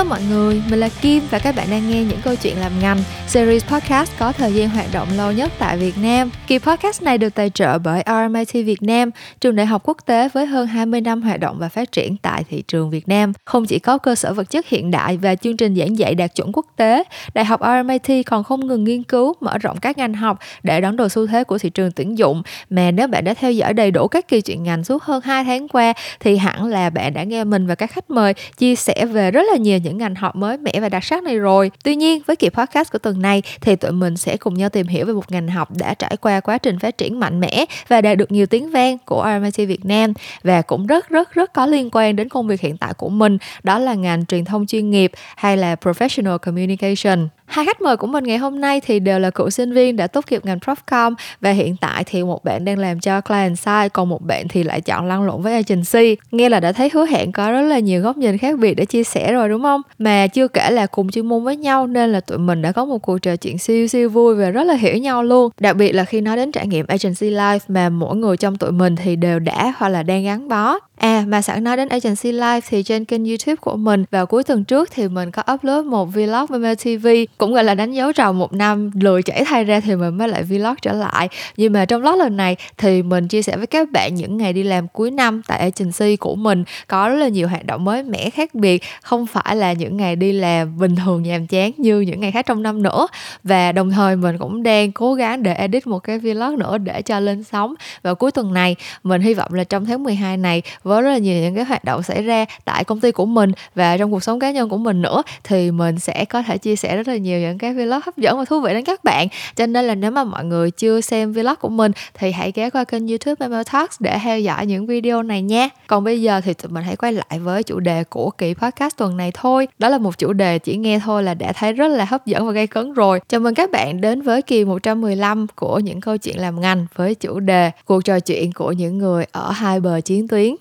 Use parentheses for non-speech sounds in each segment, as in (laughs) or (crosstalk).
Hello mọi người, mình là Kim và các bạn đang nghe những câu chuyện làm ngành series podcast có thời gian hoạt động lâu nhất tại Việt Nam. Kỳ podcast này được tài trợ bởi RMIT Việt Nam, trường đại học quốc tế với hơn 20 năm hoạt động và phát triển tại thị trường Việt Nam. Không chỉ có cơ sở vật chất hiện đại và chương trình giảng dạy đạt chuẩn quốc tế, Đại học RMIT còn không ngừng nghiên cứu, mở rộng các ngành học để đón đầu xu thế của thị trường tuyển dụng. Mà nếu bạn đã theo dõi đầy đủ các kỳ chuyện ngành suốt hơn 2 tháng qua thì hẳn là bạn đã nghe mình và các khách mời chia sẻ về rất là nhiều những những ngành học mới mẻ và đặc sắc này rồi. Tuy nhiên, với kỳ podcast của tuần này thì tụi mình sẽ cùng nhau tìm hiểu về một ngành học đã trải qua quá trình phát triển mạnh mẽ và đạt được nhiều tiếng vang của RMIT Việt Nam và cũng rất rất rất có liên quan đến công việc hiện tại của mình, đó là ngành truyền thông chuyên nghiệp hay là professional communication. Hai khách mời của mình ngày hôm nay thì đều là cựu sinh viên đã tốt nghiệp ngành Profcom và hiện tại thì một bạn đang làm cho client side, còn một bạn thì lại chọn lăn lộn với agency. Nghe là đã thấy hứa hẹn có rất là nhiều góc nhìn khác biệt để chia sẻ rồi, đúng không? Mà chưa kể là cùng chuyên môn với nhau nên là tụi mình đã có một cuộc trò chuyện siêu siêu vui và rất là hiểu nhau luôn. Đặc biệt là khi nói đến trải nghiệm agency life mà mỗi người trong tụi mình thì đều đã hoặc là đang gắn bó. À mà sẵn nói đến agency life thì trên kênh YouTube của mình vào cuối tuần trước thì mình có upload một vlog với TV cũng gọi là đánh dấu tròn một năm, lười chảy thay ra thì mình mới lại vlog trở lại. Nhưng mà trong vlog lần này thì mình chia sẻ với các bạn những ngày đi làm cuối năm tại agency của mình. Có rất là nhiều hoạt động mới mẻ khác biệt, không phải là những ngày đi làm bình thường nhàm chán như những ngày khác trong năm nữa. Và đồng thời mình cũng đang cố gắng để edit một cái vlog nữa để cho lên sóng. Vào cuối tuần này, mình hy vọng là trong tháng 12 này, với rất là nhiều những cái hoạt động xảy ra tại công ty của mình và trong cuộc sống cá nhân của mình nữa, thì mình sẽ có thể chia sẻ rất là nhiều nhiều những cái vlog hấp dẫn và thú vị đến các bạn. Cho nên là nếu mà mọi người chưa xem vlog của mình thì hãy ghé qua kênh youtube Memo Talks để theo dõi những video này nha. Còn bây giờ thì tụi mình hãy quay lại với chủ đề của kỳ podcast tuần này thôi. Đó là một chủ đề chỉ nghe thôi là đã thấy rất là hấp dẫn và gây cấn rồi. Chào mừng các bạn đến với kỳ 115 của những câu chuyện làm ngành với chủ đề cuộc trò chuyện của những người ở hai bờ chiến tuyến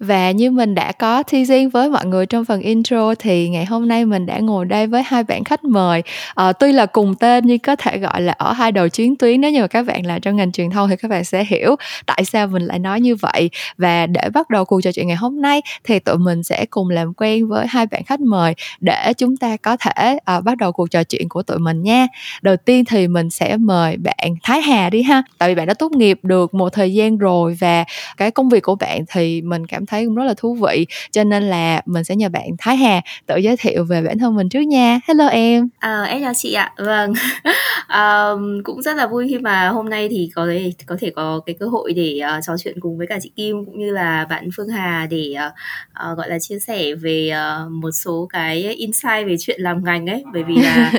và như mình đã có teasing với mọi người trong phần intro thì ngày hôm nay mình đã ngồi đây với hai bạn khách mời. À, tuy là cùng tên nhưng có thể gọi là ở hai đầu chuyến tuyến nếu như mà các bạn là trong ngành truyền thông thì các bạn sẽ hiểu tại sao mình lại nói như vậy. Và để bắt đầu cuộc trò chuyện ngày hôm nay thì tụi mình sẽ cùng làm quen với hai bạn khách mời để chúng ta có thể à, bắt đầu cuộc trò chuyện của tụi mình nha. Đầu tiên thì mình sẽ mời bạn Thái Hà đi ha. Tại vì bạn đã tốt nghiệp được một thời gian rồi và cái công việc của bạn thì mình cảm thấy cũng rất là thú vị. Cho nên là mình sẽ nhờ bạn Thái Hà tự giới thiệu về bản thân mình trước nha. Hello em. À, em chào chị ạ. Vâng. (laughs) À, cũng rất là vui khi mà hôm nay thì có thể có thể có cái cơ hội để uh, trò chuyện cùng với cả chị Kim cũng như là bạn Phương Hà để uh, uh, gọi là chia sẻ về uh, một số cái insight về chuyện làm ngành ấy. Bởi vì là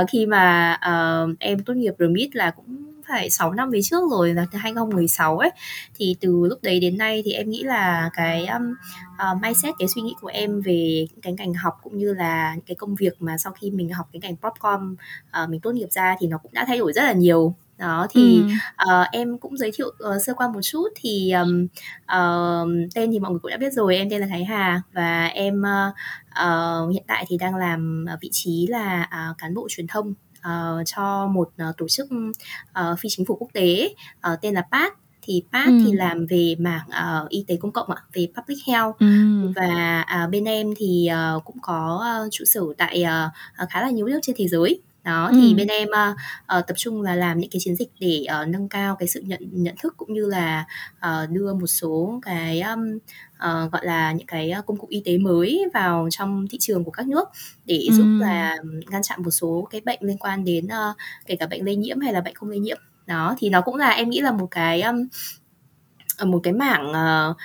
uh, (laughs) khi mà uh, em tốt nghiệp RMIT là cũng phải 6 năm về trước rồi là từ 2016 ấy. Thì từ lúc đấy đến nay thì em nghĩ là cái um, uh, mindset cái suy nghĩ của em về cái ngành học cũng như là cái công việc mà sau khi mình học cái ngành popcom uh, mình tốt nghiệp ra thì nó cũng đã thay đổi rất là nhiều. Đó thì ừ. uh, em cũng giới thiệu uh, sơ qua một chút thì um, uh, tên thì mọi người cũng đã biết rồi em tên là Thái Hà và em uh, uh, hiện tại thì đang làm vị trí là uh, cán bộ truyền thông uh, cho một uh, tổ chức uh, phi chính phủ quốc tế uh, tên là PAT thì PAT ừ. thì làm về mảng uh, y tế công cộng ạ, về public health ừ. và uh, bên em thì uh, cũng có uh, trụ sở tại uh, khá là nhiều nước trên thế giới đó thì ừ. bên em uh, uh, tập trung là làm những cái chiến dịch để uh, nâng cao cái sự nhận nhận thức cũng như là uh, đưa một số cái um, uh, gọi là những cái công cụ y tế mới vào trong thị trường của các nước để ừ. giúp là ngăn chặn một số cái bệnh liên quan đến uh, kể cả bệnh lây nhiễm hay là bệnh không lây nhiễm đó thì nó cũng là em nghĩ là một cái um, một cái mảng uh,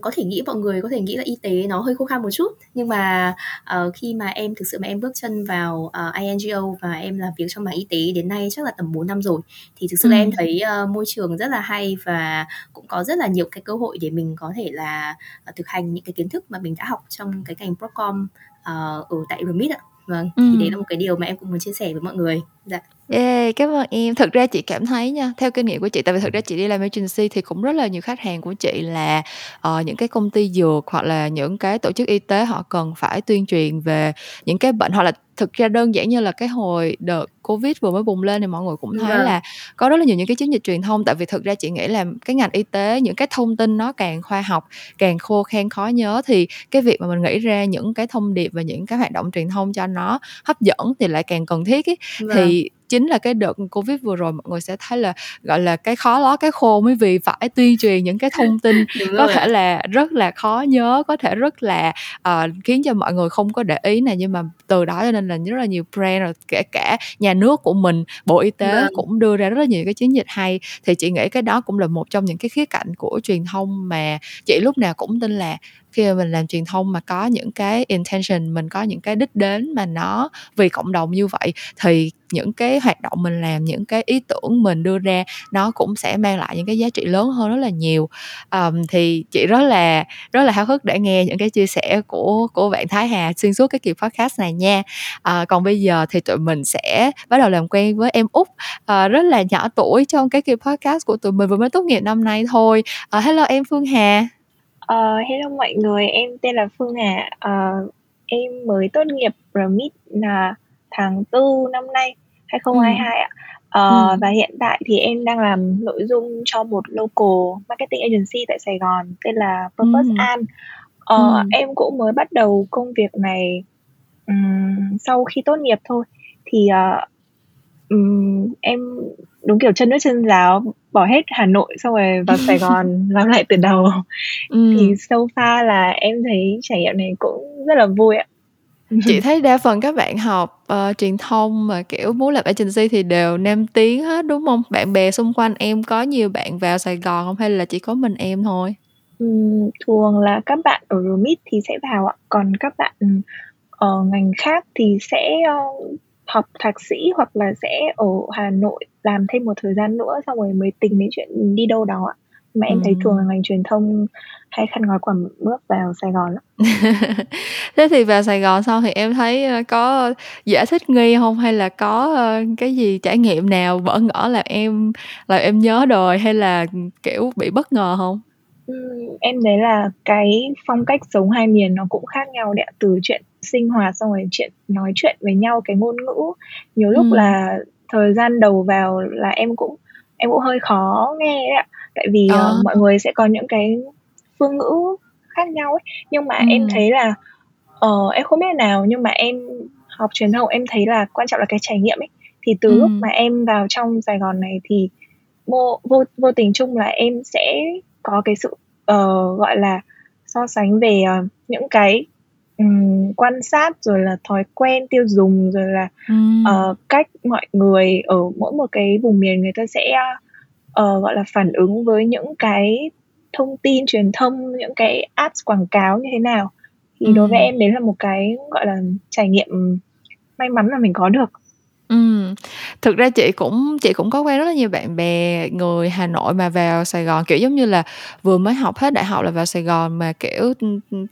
có thể nghĩ mọi người có thể nghĩ là y tế nó hơi khó khăn một chút nhưng mà uh, khi mà em thực sự mà em bước chân vào uh, INGO và em làm việc trong mảng y tế đến nay chắc là tầm 4 năm rồi thì thực sự ừ. là em thấy uh, môi trường rất là hay và cũng có rất là nhiều cái cơ hội để mình có thể là uh, thực hành những cái kiến thức mà mình đã học trong cái ngành Procom uh, ở tại Remit ạ vâng ừ. thì đấy là một cái điều mà em cũng muốn chia sẻ với mọi người dạ Yeah, cảm ơn em. Thực ra chị cảm thấy nha, theo kinh nghiệm của chị, tại vì thực ra chị đi làm agency thì cũng rất là nhiều khách hàng của chị là uh, những cái công ty dược hoặc là những cái tổ chức y tế họ cần phải tuyên truyền về những cái bệnh hoặc là thực ra đơn giản như là cái hồi đợt covid vừa mới bùng lên thì mọi người cũng thấy vâng. là có rất là nhiều những cái chiến dịch truyền thông tại vì thực ra chị nghĩ là cái ngành y tế những cái thông tin nó càng khoa học càng khô khan khó nhớ thì cái việc mà mình nghĩ ra những cái thông điệp và những cái hoạt động truyền thông cho nó hấp dẫn thì lại càng cần thiết ý. Vâng. thì chính là cái đợt covid vừa rồi mọi người sẽ thấy là gọi là cái khó ló cái khô mới vì phải tuyên truyền những cái thông tin (laughs) có thể là rất là khó nhớ có thể rất là uh, khiến cho mọi người không có để ý này nhưng mà từ đó cho nên là rất là nhiều brand rồi kể cả nhà nước của mình bộ y tế vâng. cũng đưa ra rất là nhiều cái chiến dịch hay. Thì chị nghĩ cái đó cũng là một trong những cái khía cạnh của truyền thông mà chị lúc nào cũng tin là khi mà mình làm truyền thông mà có những cái intention mình có những cái đích đến mà nó vì cộng đồng như vậy thì những cái hoạt động mình làm những cái ý tưởng mình đưa ra nó cũng sẽ mang lại những cái giá trị lớn hơn rất là nhiều. Um, thì chị rất là rất là háo hức để nghe những cái chia sẻ của của bạn Thái Hà xuyên suốt cái kỳ podcast này nha. Uh, còn bây giờ thì tụi mình sẽ bắt đầu làm quen với em út. Uh, rất là nhỏ tuổi trong cái kỳ podcast của tụi mình vừa mới tốt nghiệp năm nay thôi. Uh, hello em Phương Hà. Ờ, hello mọi người, em tên là Phương Hà. Ờ, em mới tốt nghiệp RMIT là tháng 4 năm nay 2022 ạ. Ờ, ừ. và hiện tại thì em đang làm nội dung cho một local marketing agency tại Sài Gòn tên là Purpose ừ. An. Ờ, ừ. em cũng mới bắt đầu công việc này um, sau khi tốt nghiệp thôi. Thì uh, um, em đúng kiểu chân nước chân giáo bỏ hết Hà Nội xong rồi vào Sài (laughs) Gòn làm lại từ đầu. Ừ. thì so far là em thấy trải nghiệm này cũng rất là vui ạ. Chị (laughs) thấy đa phần các bạn học uh, truyền thông mà kiểu muốn làm agency thì đều nam tiếng hết đúng không? Bạn bè xung quanh em có nhiều bạn vào Sài Gòn không? Hay là chỉ có mình em thôi? Ừ, thường là các bạn ở RMIT thì sẽ vào ạ. Còn các bạn ở ngành khác thì sẽ uh, học thạc sĩ hoặc là sẽ ở Hà Nội làm thêm một thời gian nữa xong rồi mới tính đến chuyện đi đâu đó ạ. Mà em ừ. thấy thường là ngành truyền thông hay khăn gói quần bước vào Sài Gòn (laughs) thế thì vào Sài Gòn xong thì em thấy ờ, có dễ thích nghi không? Hay là có ờ, cái gì trải nghiệm nào bỡ ngỡ là em là em nhớ đời hay là kiểu bị bất ngờ không? Ừ, em thấy là cái phong cách sống hai miền nó cũng khác nhau đấy từ chuyện sinh hoạt xong rồi chuyện nói chuyện với nhau cái ngôn ngữ nhiều lúc ừ. là thời gian đầu vào là em cũng em cũng hơi khó nghe đấy ạ tại vì à. uh, mọi người sẽ có những cái phương ngữ khác nhau ấy nhưng mà ừ. em thấy là uh, em không biết nào nhưng mà em học truyền thông em thấy là quan trọng là cái trải nghiệm ấy thì từ ừ. lúc mà em vào trong Sài Gòn này thì vô vô, vô tình chung là em sẽ có cái sự uh, gọi là so sánh về uh, những cái um, quan sát rồi là thói quen tiêu dùng rồi là Ừm. ờ, cách mọi người ở mỗi một cái vùng miền người ta sẽ ờ, gọi là phản ứng với những cái thông tin truyền thông những cái ads quảng cáo như thế nào. Thì đối với em đấy là một cái gọi là trải nghiệm may mắn là mình có được Ừm, thực ra chị cũng chị cũng có quen rất là nhiều bạn bè người Hà Nội mà vào Sài Gòn, kiểu, giống như là, vừa mới học hết đại học là vào Sài Gòn mà, kiểu,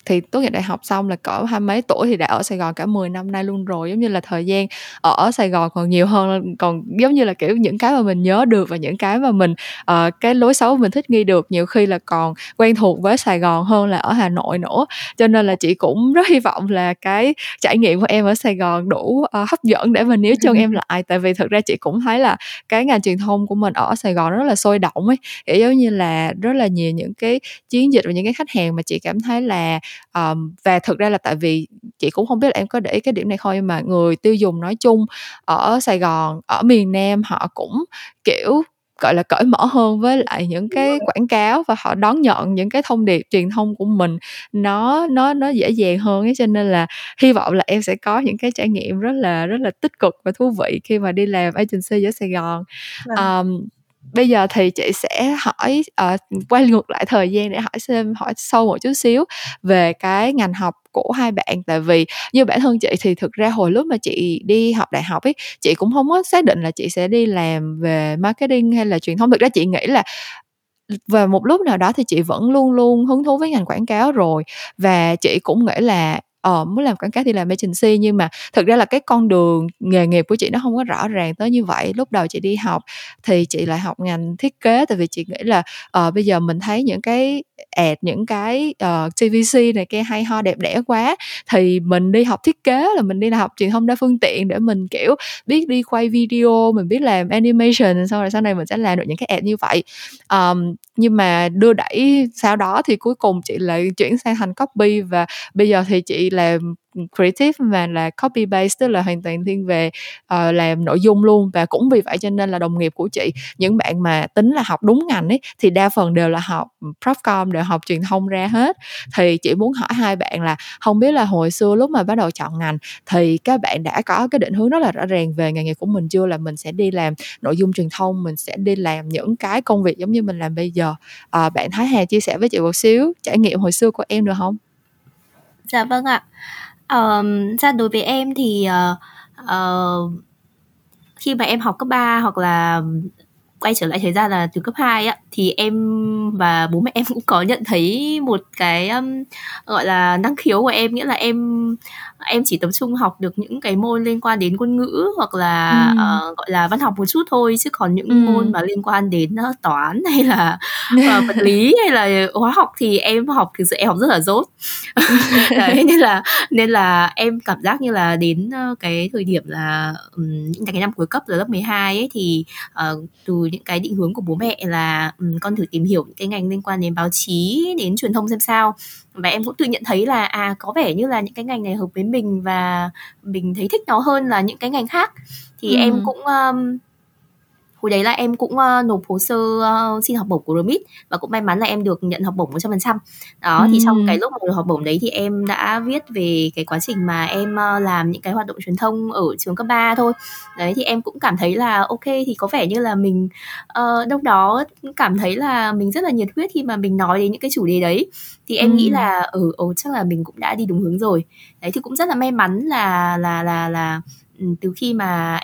thì tốt nghiệp đại học xong là cỡ hai mấy tuổi thì đã ở Sài Gòn cả 10 năm nay luôn rồi. Giống như là thời gian ở Sài Gòn còn nhiều hơn còn giống như là, kiểu, những cái mà mình nhớ được và những cái mà mình, ờ, cái lối sống mình thích nghi được nhiều khi là còn quen thuộc với Sài Gòn hơn là ở Hà Nội nữa. Cho nên là chị cũng rất hy vọng là cái trải nghiệm của em ở Sài Gòn đủ, ờ, hấp dẫn để mà níu chân (laughs) em lại. Tại vì thực ra chị cũng thấy là cái ngành truyền thông của mình ở Sài Gòn rất là sôi động ấy. Kiểu giống như là rất là nhiều những cái chiến dịch và những cái khách hàng mà chị cảm thấy là um, và thực ra là tại vì chị cũng không biết là em có để ý cái điểm này không nhưng mà người tiêu dùng nói chung ở Sài Gòn ở miền Nam họ cũng kiểu gọi là cởi mở hơn với lại những cái quảng cáo và họ đón nhận những cái thông điệp truyền thông của mình. Nó nó nó dễ dàng hơn ấy cho nên là hy vọng là em sẽ có những cái trải nghiệm rất là rất là tích cực và thú vị khi mà đi làm agency ở Sài Gòn. Um, bây giờ thì chị sẽ hỏi uh, quay ngược lại thời gian để hỏi xem hỏi sâu một chút xíu về cái ngành học của hai bạn. Tại vì như bản thân chị thì thực ra hồi lúc mà chị đi học đại học ấy chị cũng không có xác định là chị sẽ đi làm về marketing hay là truyền thông. Thực ra chị nghĩ là và một lúc nào đó thì chị vẫn luôn luôn hứng thú với ngành quảng cáo rồi. Và chị cũng nghĩ là ờ muốn làm quảng cáo thì làm agency nhưng mà thực ra là cái con đường nghề nghiệp của chị nó không có rõ ràng tới như vậy. Lúc đầu chị đi học thì chị lại học ngành thiết kế tại vì chị nghĩ là uh, bây giờ mình thấy những cái ad những cái ờ, uh, TVC này kia hay ho đẹp đẽ quá thì mình đi học thiết kế là mình đi học truyền thông đa phương tiện để mình kiểu biết đi quay video mình biết làm animation xong rồi sau này mình sẽ làm được những cái ad như vậy. Um, nhưng mà đưa đẩy sau đó thì cuối cùng chị lại chuyển sang thành copy và bây giờ thì chị làm creative mà là copy paste tức là hoàn toàn thiên về uh, làm nội dung luôn. Và cũng vì vậy cho nên là đồng nghiệp của chị những bạn mà tính là học đúng ngành ấy thì đa phần đều là học profcom đều học truyền thông ra hết. Thì chị muốn hỏi hai bạn là không biết là hồi xưa lúc mà bắt đầu chọn ngành thì các bạn đã có cái định hướng rất là rõ ràng về nghề nghiệp của mình chưa? Là mình sẽ đi làm nội dung truyền thông mình sẽ đi làm những cái công việc giống như mình làm bây giờ. À, bạn Thái Hà chia sẻ với chị một xíu trải nghiệm hồi xưa của em được không? Dạ vâng ạ. Um, ra đối với em thì uh, uh, khi mà em học cấp 3 hoặc là quay trở lại thời gian là từ cấp 2 á thì em và bố mẹ em cũng có nhận thấy một cái um, gọi là năng khiếu của em nghĩa là em em chỉ tập trung học được những cái môn liên quan đến ngôn ngữ hoặc là ừ. uh, gọi là văn học một chút thôi chứ còn những ừ. môn mà liên quan đến uh, toán (laughs) hay là uh, (laughs) vật lý hay là hóa học thì em học thực sự em học rất là dốt (laughs) đấy nên là nên là em cảm giác như là đến uh, cái thời điểm là um, những cái năm cuối cấp rồi lớp 12 ấy thì uh, từ những cái định hướng của bố mẹ là um, con thử tìm hiểu những cái ngành liên quan đến báo chí đến truyền thông xem sao và em cũng tự nhận thấy là à có vẻ như là những cái ngành này hợp với mình và mình thấy thích nó hơn là những cái ngành khác thì ừ. em cũng um, hồi đấy là em cũng uh, nộp hồ sơ uh, xin học bổng của RMIT và cũng may mắn là em được nhận học bổng 100% đó ừ. thì trong cái lúc mà được học bổng đấy thì em đã viết về cái quá trình mà em uh, làm những cái hoạt động truyền thông ở trường cấp 3 thôi đấy thì em cũng cảm thấy là ok thì có vẻ như là mình uh, đâu đó cảm thấy là mình rất là nhiệt huyết khi mà mình nói đến những cái chủ đề đấy thì em ừ. nghĩ là ừ, ừ chắc là mình cũng đã đi đúng hướng rồi đấy thì cũng rất là may mắn là là là là từ khi mà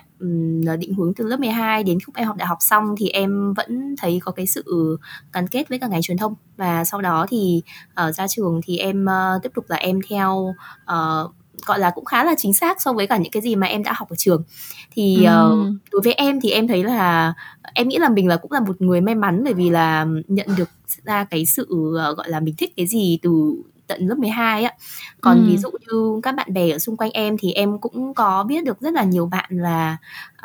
định hướng từ lớp 12 đến lúc em học đại học xong thì em vẫn thấy có cái sự gắn kết với cả ngành truyền thông. Và sau đó thì uh, ra trường thì em uh, tiếp tục là em theo uh, gọi là cũng khá là chính xác so với cả những cái gì mà em đã học ở trường. Thì uh, đối với em thì em thấy là em nghĩ là mình là cũng là một người may mắn bởi vì là nhận được ra cái sự uh, gọi là mình thích cái gì từ tận lớp 12 á còn ừ. ví dụ như các bạn bè ở xung quanh em thì em cũng có biết được rất là nhiều bạn là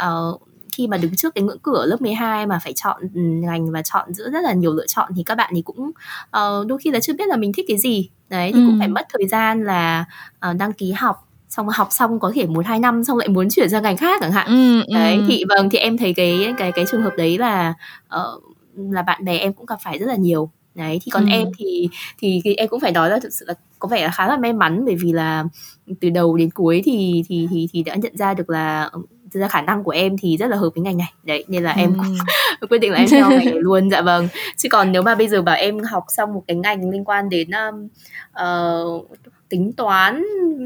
uh, khi mà đứng trước cái ngưỡng cửa lớp 12 mà phải chọn ừ, ngành và chọn giữa rất là nhiều lựa chọn thì các bạn thì cũng uh, đôi khi là chưa biết là mình thích cái gì đấy thì ừ. cũng phải mất thời gian là uh, đăng ký học xong học xong có thể một hai năm xong lại muốn chuyển sang ngành khác chẳng hạn ừ, đấy ừ. thì vâng thì em thấy cái cái cái trường hợp đấy là uh, là bạn bè em cũng gặp phải rất là nhiều đấy thì còn ừ. em thì, thì em cũng phải nói là thực sự là có vẻ là khá là may mắn bởi vì là từ đầu đến cuối thì thì thì thì đã nhận ra được là thực ra khả năng của em thì rất là hợp với ngành này đấy nên là em ừ. (laughs) quyết định là em theo ngành này luôn dạ vâng chứ còn nếu mà bây giờ bảo em học xong một cái ngành liên quan đến um, uh, tính toán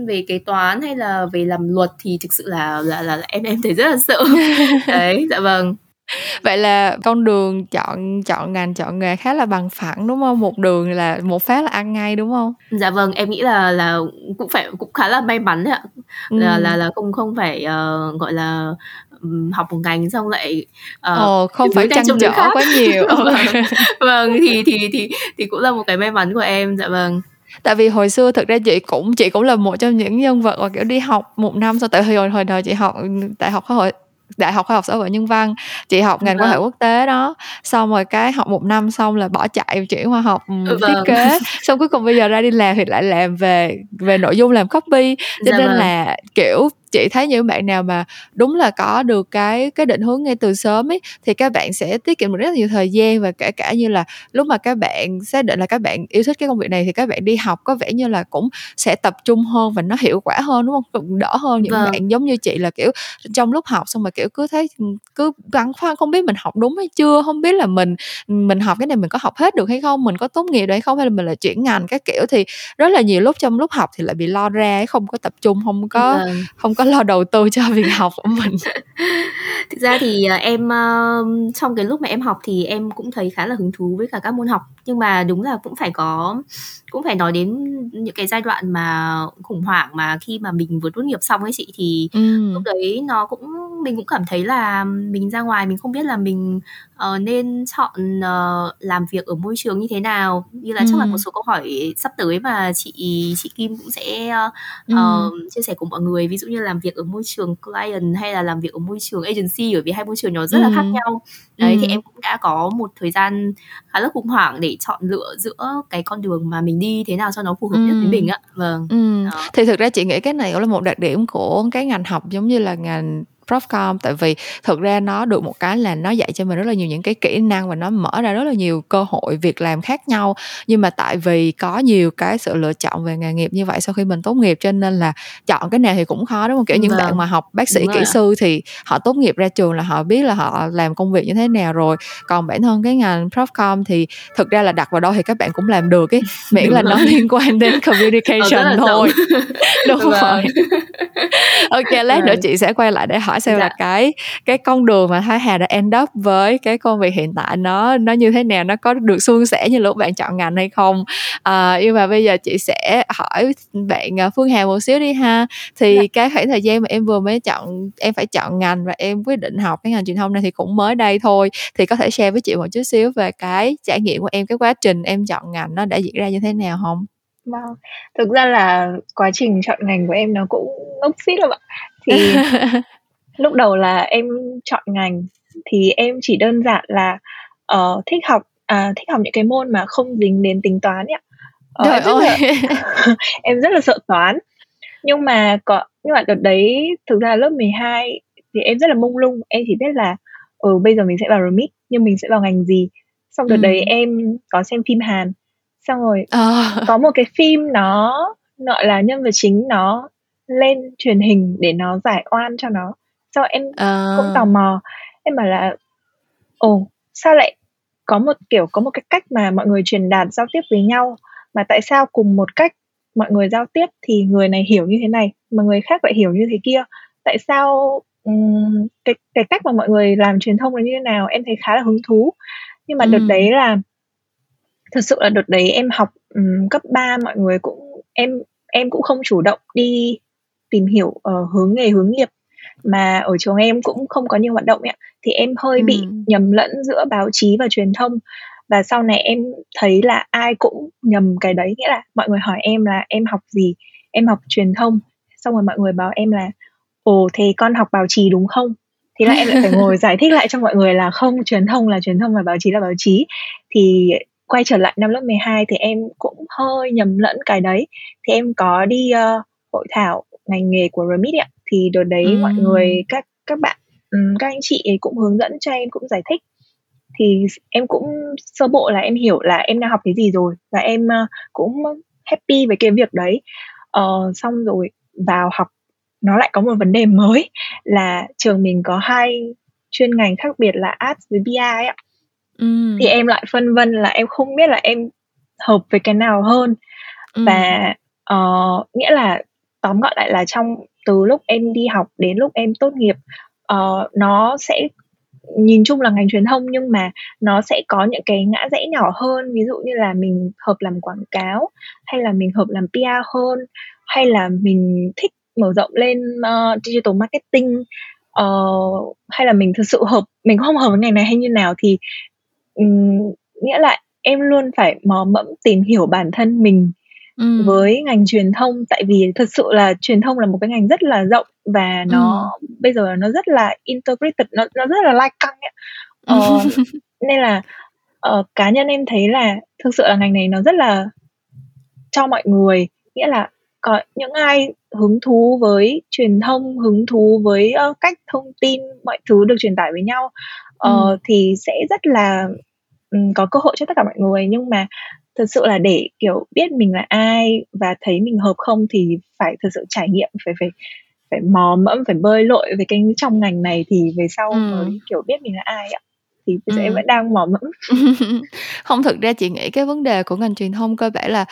về kế toán hay là về làm luật thì thực sự là là là, là em em thấy rất là sợ (laughs) đấy dạ vâng (laughs) vậy là con đường chọn chọn ngành chọn nghề khá là bằng phẳng đúng không? Một đường là một phát là ăn ngay đúng không? Dạ vâng em nghĩ là là cũng phải cũng khá là may mắn đấy ạ. Ừ. là là là không không phải uh, gọi là học một ngành xong lại uh, Ồ, không phải trăn trở quá nhiều. (laughs) Vâng, (laughs) vâng thì thì thì thì cũng là một cái may mắn của em dạ vâng. Tại vì hồi xưa thực ra chị cũng chị cũng là một trong những nhân vật mà kiểu đi học một năm sau tại hồi hồi đời chị học đại học hội đại học khoa học xã hội nhân văn chị học ngành quan hệ vâng. quốc tế đó xong rồi cái học một năm xong là bỏ chạy chuyển qua học ừ, vâng. thiết kế xong cuối cùng bây giờ ra đi làm thì lại làm về về nội dung làm copy cho dạ nên vâng. là kiểu chị thấy những bạn nào mà đúng là có được cái cái định hướng ngay từ sớm ấy thì các bạn sẽ tiết kiệm được rất là nhiều thời gian và kể cả như là lúc mà các bạn xác định là các bạn yêu thích cái công việc này thì các bạn đi học có vẻ như là cũng sẽ tập trung hơn và nó hiệu quả hơn đúng không đỡ hơn những vâng. bạn giống như chị là kiểu trong lúc học xong mà kiểu cứ thấy cứ băn khoăn không biết mình học đúng hay chưa không biết là mình mình học cái này mình có học hết được hay không mình có tốt nghiệp được hay không hay là mình là chuyển ngành các kiểu thì rất là nhiều lúc trong lúc học thì lại bị lo ra không có tập trung không có vâng. không có lo đầu tư cho (laughs) việc học của mình. (laughs) Thực ra thì ờ, em ờ, trong cái lúc mà em học thì em cũng thấy khá là hứng thú với cả các môn học. Nhưng mà đúng là cũng phải có cũng phải nói đến những cái giai đoạn mà khủng hoảng mà khi mà mình vừa tốt nghiệp xong ấy chị thì ừ. lúc đấy nó cũng mình cũng cảm thấy là mình ra ngoài mình không biết là mình uh, nên chọn uh, làm việc ở môi trường như thế nào như là ừ. chắc là một số câu hỏi sắp tới mà chị chị Kim cũng sẽ uh, ừ. chia sẻ cùng mọi người ví dụ như làm việc ở môi trường client hay là làm việc ở môi trường agency bởi vì hai môi trường nó rất ừ. là khác nhau đấy ừ. thì em cũng đã có một thời gian khá là khủng hoảng để chọn lựa giữa cái con đường mà mình đi thế nào cho nó phù hợp ừ. nhất với mình á vâng ừ. thì thực ra chị nghĩ cái này cũng là một đặc điểm của cái ngành học giống như là ngành Profcom tại vì thực ra nó được một cái là nó dạy cho mình rất là nhiều những cái kỹ năng và nó mở ra rất là nhiều cơ hội việc làm khác nhau. Nhưng mà tại vì có nhiều cái sự lựa chọn về nghề nghiệp như vậy sau khi mình tốt nghiệp cho nên là chọn cái nào thì cũng khó đúng không? Kiểu những vâng. bạn mà học bác sĩ kỹ sư thì họ tốt nghiệp ra trường là họ biết là họ làm công việc như thế nào rồi. Còn bản thân cái ngành Profcom thì thực ra là đặt vào đâu thì các bạn cũng làm được ấy. (laughs) Miễn là nó liên quan đến (laughs) communication thôi. (laughs) đúng vâng. rồi. Ok lát nữa chị sẽ quay lại để hỏi xem dạ. là cái cái con đường mà Thái Hà đã end up với cái công việc hiện tại nó nó như thế nào nó có được suôn sẻ như lúc bạn chọn ngành hay không à, nhưng mà bây giờ chị sẽ hỏi bạn à, Phương Hà một xíu đi ha thì dạ. cái khoảng thời gian mà em vừa mới chọn em phải chọn ngành và em quyết định học cái ngành truyền thông này thì cũng mới đây thôi thì có thể share với chị một chút xíu về cái trải nghiệm của em cái quá trình em chọn ngành nó đã diễn ra như thế nào không Vâng, thực ra là quá trình chọn ngành của em nó cũng ngốc xít lắm ạ. Thì (laughs) lúc đầu là em chọn ngành thì em chỉ đơn giản là uh, thích học à, thích học những cái môn mà không dính đến tính toán ạ. Uh, em, rất là, (laughs) em rất là sợ toán. Nhưng mà có nhưng mà đợt đấy thực ra lớp 12 thì em rất là mông lung, em chỉ biết là ừ bây giờ mình sẽ vào remit nhưng mình sẽ vào ngành gì. Xong đợt ừ. đấy em có xem phim Hàn xong rồi à. có một cái phim nó gọi là nhân vật chính nó lên truyền hình để nó giải oan cho nó sau em à. cũng tò mò. Em bảo là ồ sao lại có một kiểu có một cái cách mà mọi người truyền đạt giao tiếp với nhau? Mà tại sao cùng một cách mọi người giao tiếp thì người này hiểu như thế này mà người khác lại hiểu như thế kia? Tại sao um, cái cái cách mà mọi người làm truyền thông là như thế nào? Em thấy khá là hứng thú. Nhưng mà ừ. đợt đấy là thật sự là đợt đấy em học um, cấp 3 mọi người cũng em em cũng không chủ động đi tìm hiểu uh, hướng nghề hướng nghiệp mà ở trường em cũng không có nhiều hoạt động ấy, thì em hơi ừ. bị nhầm lẫn giữa báo chí và truyền thông. Và sau này em thấy là ai cũng nhầm cái đấy nghĩa là mọi người hỏi em là em học gì? Em học truyền thông? Xong rồi mọi người bảo em là ồ thế con học báo chí đúng không? Thế là em lại phải ngồi (laughs) giải thích lại cho mọi người là không truyền thông là truyền thông và báo chí là báo chí. Thì quay trở lại năm lớp 12 thì em cũng hơi nhầm lẫn cái đấy. Thì em có đi uh, hội thảo ngành nghề của Remit ạ thì đợt đấy ừ. mọi người các các bạn các anh chị ấy cũng hướng dẫn cho em cũng giải thích. Thì em cũng sơ bộ là em hiểu là em đang học cái gì rồi và em uh, cũng happy với cái việc đấy. Uh, xong rồi vào học nó lại có một vấn đề mới là trường mình có hai chuyên ngành khác biệt là arts với BI ạ. Thì em lại phân vân là em không biết là em hợp với cái nào hơn. Ừm. và, ờ, nghĩa là tóm gọn lại là trong từ lúc em đi học đến lúc em tốt nghiệp, uh, nó sẽ nhìn chung là ngành truyền thông nhưng mà nó sẽ có những cái ngã rẽ nhỏ hơn, ví dụ như là mình hợp làm quảng cáo, hay là mình hợp làm PR hơn, hay là mình thích mở rộng lên, uh, digital marketing, uh, hay là mình thực sự hợp mình không hợp với ngành này hay như nào thì um, nghĩa là em luôn phải mò mẫm tìm hiểu bản thân mình Ừm. với ngành truyền thông, tại vì thực sự là truyền thông là một cái ngành rất là rộng và nó Ừm. bây giờ nó rất là integrated, nó nó rất là lai căng ấy. Ờ, (laughs) nên là, ờ, cá nhân em thấy là thực sự là ngành này nó rất là cho mọi người, nghĩa là có những ai hứng thú với truyền thông, hứng thú với, ơ, cách thông tin, mọi thứ được truyền tải với nhau, ờ, Ừm. thì sẽ rất là có cơ hội cho tất cả mọi người nhưng mà thực sự là để kiểu biết mình là ai và thấy mình hợp không thì phải thực sự trải nghiệm phải phải phải mò mẫm phải bơi lội về cái trong ngành này thì về sau ừ. mới kiểu biết mình là ai ạ thì bây giờ ừ. em vẫn đang mò mẫm (laughs) không thực ra chị nghĩ cái vấn đề của ngành truyền thông cơ bản là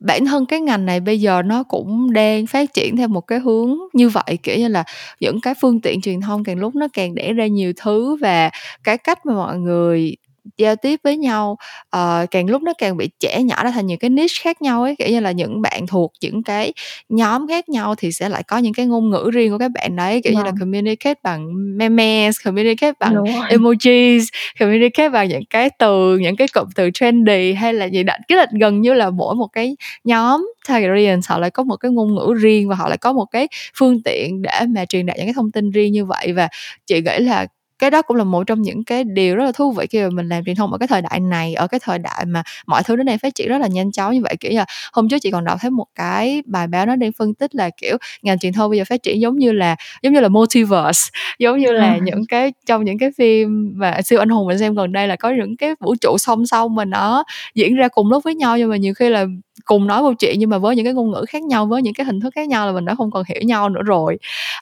bản thân cái ngành này bây giờ nó cũng đang phát triển theo một cái hướng như vậy kiểu như là những cái phương tiện truyền thông càng lúc nó càng đẻ ra nhiều thứ và cái cách mà mọi người giao tiếp với nhau uh, càng lúc nó càng bị trẻ nhỏ ra thành những cái niche khác nhau ấy kiểu như là những bạn thuộc những cái nhóm khác nhau thì sẽ lại có những cái ngôn ngữ riêng của các bạn đấy kiểu wow. như là vâng. communicate bằng memes communicate bằng emojis communicate bằng những cái từ những cái cụm từ trendy hay là gì đó cái là gần như là mỗi một cái nhóm target audience họ lại có một cái ngôn ngữ riêng và họ lại có một cái phương tiện để mà truyền đạt những cái thông tin riêng như vậy và chị nghĩ là cái đó cũng là một trong những cái điều rất là thú vị khi mà mình làm truyền thông ở cái thời đại này ở cái thời đại mà mọi thứ nó đang phát triển rất là nhanh chóng như vậy kiểu là hôm trước chị còn đọc thấy một cái bài báo nó đang phân tích là kiểu ngành truyền thông bây giờ phát triển giống như là giống như là multiverse (laughs) giống như là ừ. những cái trong những cái phim mà siêu anh hùng mình xem gần đây là có những cái vũ trụ song song mà nó diễn ra cùng lúc với nhau nhưng mà nhiều khi là cùng nói câu chuyện nhưng mà với những cái ngôn ngữ khác nhau với những cái hình thức khác nhau là mình đã không còn hiểu nhau nữa rồi.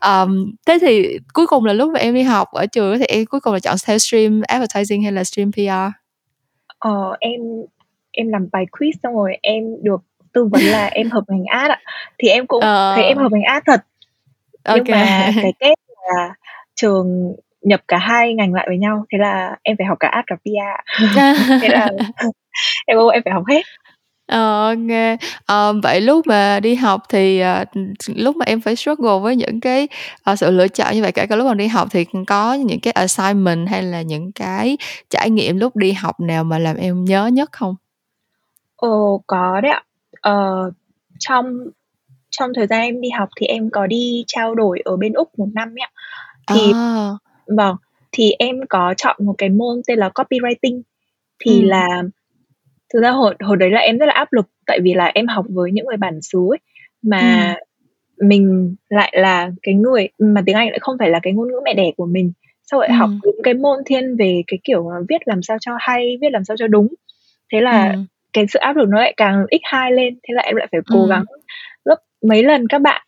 Um, thế thì cuối cùng là lúc mà em đi học ở trường thì em cuối cùng là chọn theo stream advertising hay là stream PR ờ em em làm bài quiz xong rồi em được tư vấn là em hợp ngành ad ạ. Thì em cũng ờ... thấy em hợp ngành ad thật. Okay. nhưng mà cái kết là trường nhập cả hai ngành lại với nhau thế là em phải học cả ad cả PR thế là (laughs) em em phải học hết Ờ, nghe. Ờ, vậy lúc mà đi học thì, ờ, lúc mà em phải struggle với những cái, ờ, sự lựa chọn như vậy, kể cả lúc mà đi học thì có những cái assignment hay là những cái trải nghiệm lúc đi học nào mà làm em nhớ nhất không? Ồ, có đấy ạ. Ờ, trong trong thời gian em đi học thì em có đi trao đổi ở bên Úc một năm ấy ạ. Thì À. vâng, thì em có chọn một cái môn tên là copywriting. Thì Ừm. là thực ra hồi hồi đấy là em rất là áp lực tại vì là em học với những người bản xứ ấy mà ừ. mình lại là cái người mà tiếng Anh lại không phải là cái ngôn ngữ mẹ đẻ của mình sau lại ừ. học những cái môn thiên về cái kiểu viết làm sao cho hay viết làm sao cho đúng thế là ừ. cái sự áp lực nó lại càng x hai lên thế là em lại phải cố ừ. gắng gấp mấy lần các bạn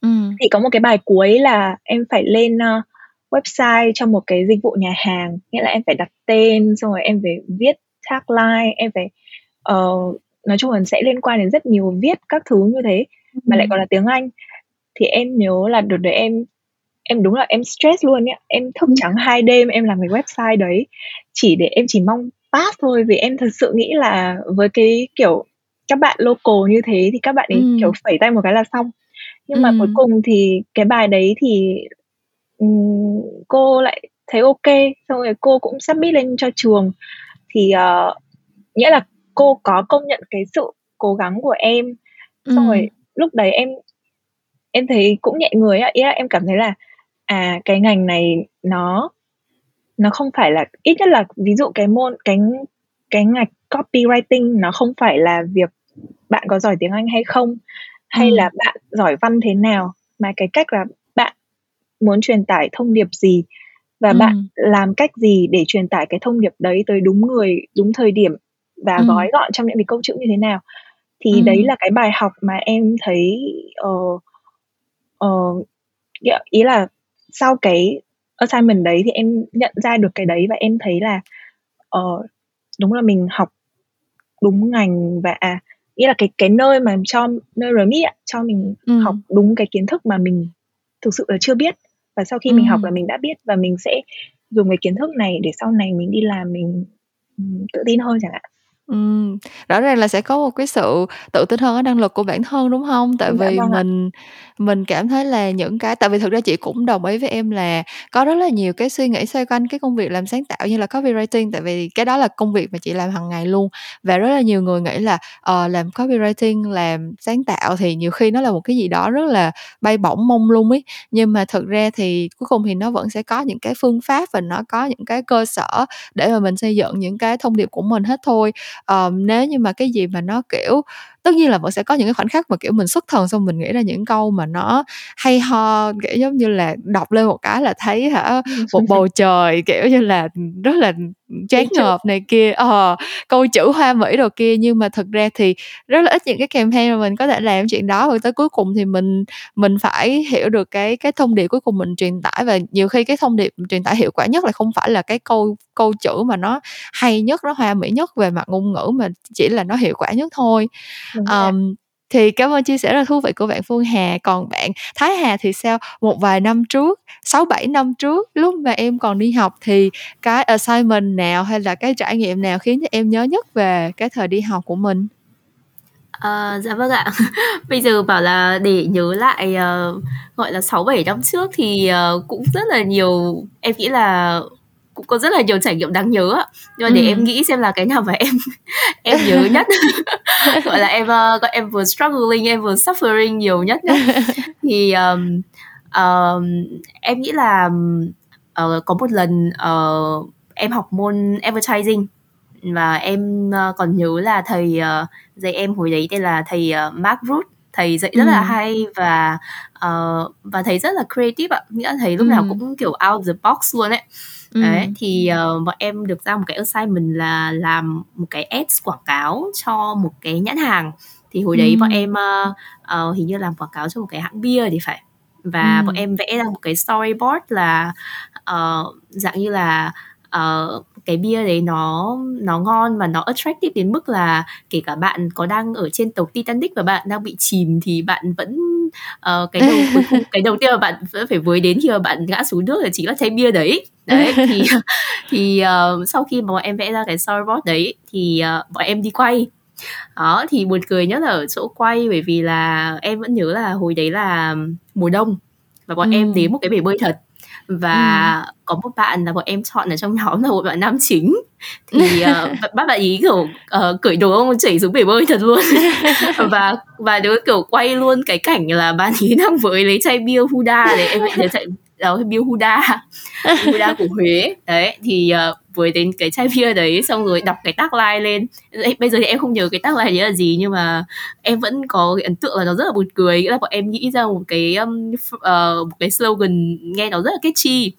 ừ. thì có một cái bài cuối là em phải lên uh, website cho một cái dịch vụ nhà hàng nghĩa là em phải đặt tên xong rồi em phải viết tagline em phải uh, nói chung là sẽ liên quan đến rất nhiều viết các thứ như thế ừ. mà lại còn là tiếng Anh thì em nhớ là đợt đấy em em đúng là em stress luôn nhá em thức ừ. trắng hai đêm em làm cái website đấy chỉ để em chỉ mong pass thôi vì em thật sự nghĩ là với cái kiểu các bạn local như thế thì các bạn ấy ừ. kiểu phẩy tay một cái là xong nhưng ừ. mà cuối cùng thì cái bài đấy thì um, cô lại thấy ok xong rồi cô cũng submit lên cho trường thì uh, nghĩa là cô có công nhận cái sự cố gắng của em xong ừ. rồi lúc đấy em em thấy cũng nhẹ người á ý là em cảm thấy là à cái ngành này nó nó không phải là ít nhất là ví dụ cái môn cái cái ngạch copywriting nó không phải là việc bạn có giỏi tiếng Anh hay không hay ừ. là bạn giỏi văn thế nào mà cái cách là bạn muốn truyền tải thông điệp gì và ừ. bạn làm cách gì để truyền tải cái thông điệp đấy tới đúng người đúng thời điểm và ừ. gói gọn trong những cái câu chữ như thế nào thì ừ. đấy là cái bài học mà em thấy uh, uh, ý là sau cái assignment đấy thì em nhận ra được cái đấy và em thấy là uh, đúng là mình học đúng ngành và à, nghĩa là cái cái nơi mà cho nơi RMIT cho mình ừ. học đúng cái kiến thức mà mình thực sự là chưa biết và sau khi ừ. mình học là mình đã biết và mình sẽ dùng cái kiến thức này để sau này mình đi làm mình tự tin hơn chẳng hạn Ừm, rõ ràng là sẽ có một cái sự tự tin hơn ở năng lực của bản thân, đúng hông? Tại Dạ vì vâng ạ. mình mình cảm thấy là những cái tại vì thực ra chị cũng đồng ý với em là có rất là nhiều cái suy nghĩ xoay quanh cái công việc làm sáng tạo như là copywriting, tại vì cái đó là công việc mà chị làm hàng ngày luôn. Và rất là nhiều người nghĩ là, ờ, làm copywriting, làm sáng tạo thì nhiều khi nó là một cái gì đó rất là bay bổng mông lung ấy, nhưng mà thực ra thì cuối cùng thì nó vẫn sẽ có những cái phương pháp và nó có những cái cơ sở để mà mình xây dựng những cái thông điệp của mình hết thôi um, nếu như mà cái gì mà nó kiểu tất nhiên là vẫn sẽ có những cái khoảnh khắc mà kiểu mình xuất thần xong mình nghĩ ra những câu mà nó hay ho kiểu giống như là đọc lên một cái là thấy hả một bầu (laughs) trời kiểu như là rất là chán ngợp này kia ờ câu chữ hoa mỹ đồ kia. Nhưng mà thực ra thì rất là ít những cái campaign mà mình có thể làm chuyện đó rồi tới cuối cùng thì mình mình phải hiểu được cái cái thông điệp cuối cùng mình truyền tải. Và nhiều khi cái thông điệp truyền tải hiệu quả nhất là không phải là cái câu câu chữ mà nó hay nhất nó hoa mỹ nhất về mặt ngôn ngữ mà chỉ là nó hiệu quả nhất thôi um, thì cảm ơn chia sẻ rất thú vị của bạn Phương Hà. Còn bạn Thái Hà thì sao? Một vài năm trước sáu bảy năm trước lúc mà em còn đi học thì cái assignment nào hay là cái trải nghiệm nào khiến cho em nhớ nhất về cái thời đi học của mình? À, dạ vâng ạ. (laughs) Bây giờ bảo là để nhớ lại uh, gọi là 6 7 năm trước thì uh, cũng rất là nhiều em nghĩ là cũng có rất là nhiều trải nghiệm đáng nhớ ạ. Nhưng mà để ừ. em nghĩ xem là cái nào mà em (laughs) em nhớ nhất (laughs) gọi là em uh, em vừa struggling em vừa suffering nhiều nhất (laughs) thì um, um, em nghĩ là uh, có một lần uh, em học môn advertising và em uh, còn nhớ là thầy uh, dạy em hồi đấy tên là thầy uh, Mark Root thầy dạy rất ừ. là hay và uh, và thầy rất là creative ạ nghĩa là thầy lúc ừ. nào cũng kiểu out the box luôn ấy ừ. đấy thì uh, bọn em được ra một cái assignment là làm một cái ads quảng cáo cho một cái nhãn hàng thì hồi đấy ừ. bọn em uh, uh, hình như làm quảng cáo cho một cái hãng bia thì phải và ừ. bọn em vẽ ra một cái storyboard là uh, dạng như là uh, cái bia đấy nó nó ngon và nó attractive đến mức là kể cả bạn có đang ở trên tàu Titanic và bạn đang bị chìm thì bạn vẫn uh, cái đầu cuối cùng (laughs) cái đầu tiên mà bạn vẫn phải với đến khi mà bạn ngã xuống nước là chính là chai bia đấy đấy thì (laughs) (laughs) thì uh, sau khi mà bọn em vẽ ra cái storyboard đấy thì uh, bọn em đi quay đó thì buồn cười nhất là ở chỗ quay bởi vì là em vẫn nhớ là hồi đấy là mùa đông và bọn ừ. em đến một cái bể bơi thật và ừ. có một bạn là bọn em chọn ở trong nhóm là một bạn nam chính thì (laughs) uh, bắt bạn ý kiểu uh, cởi đồ ông chảy xuống bể bơi thật luôn và và đứa kiểu quay luôn cái cảnh là bạn ý đang với lấy chai bia Huda để em nhớ chạy đó bia Huda. (laughs) Huda của Huế. Đấy thì uh, với đến cái chai bia đấy xong rồi đọc cái tác line lên bây giờ thì em không nhớ cái tác line đấy là gì nhưng mà em vẫn có cái ấn tượng là nó rất là buồn cười. Nghĩa là bọn em nghĩ ra một cái um, uh, một cái slogan nghe nó rất là catchy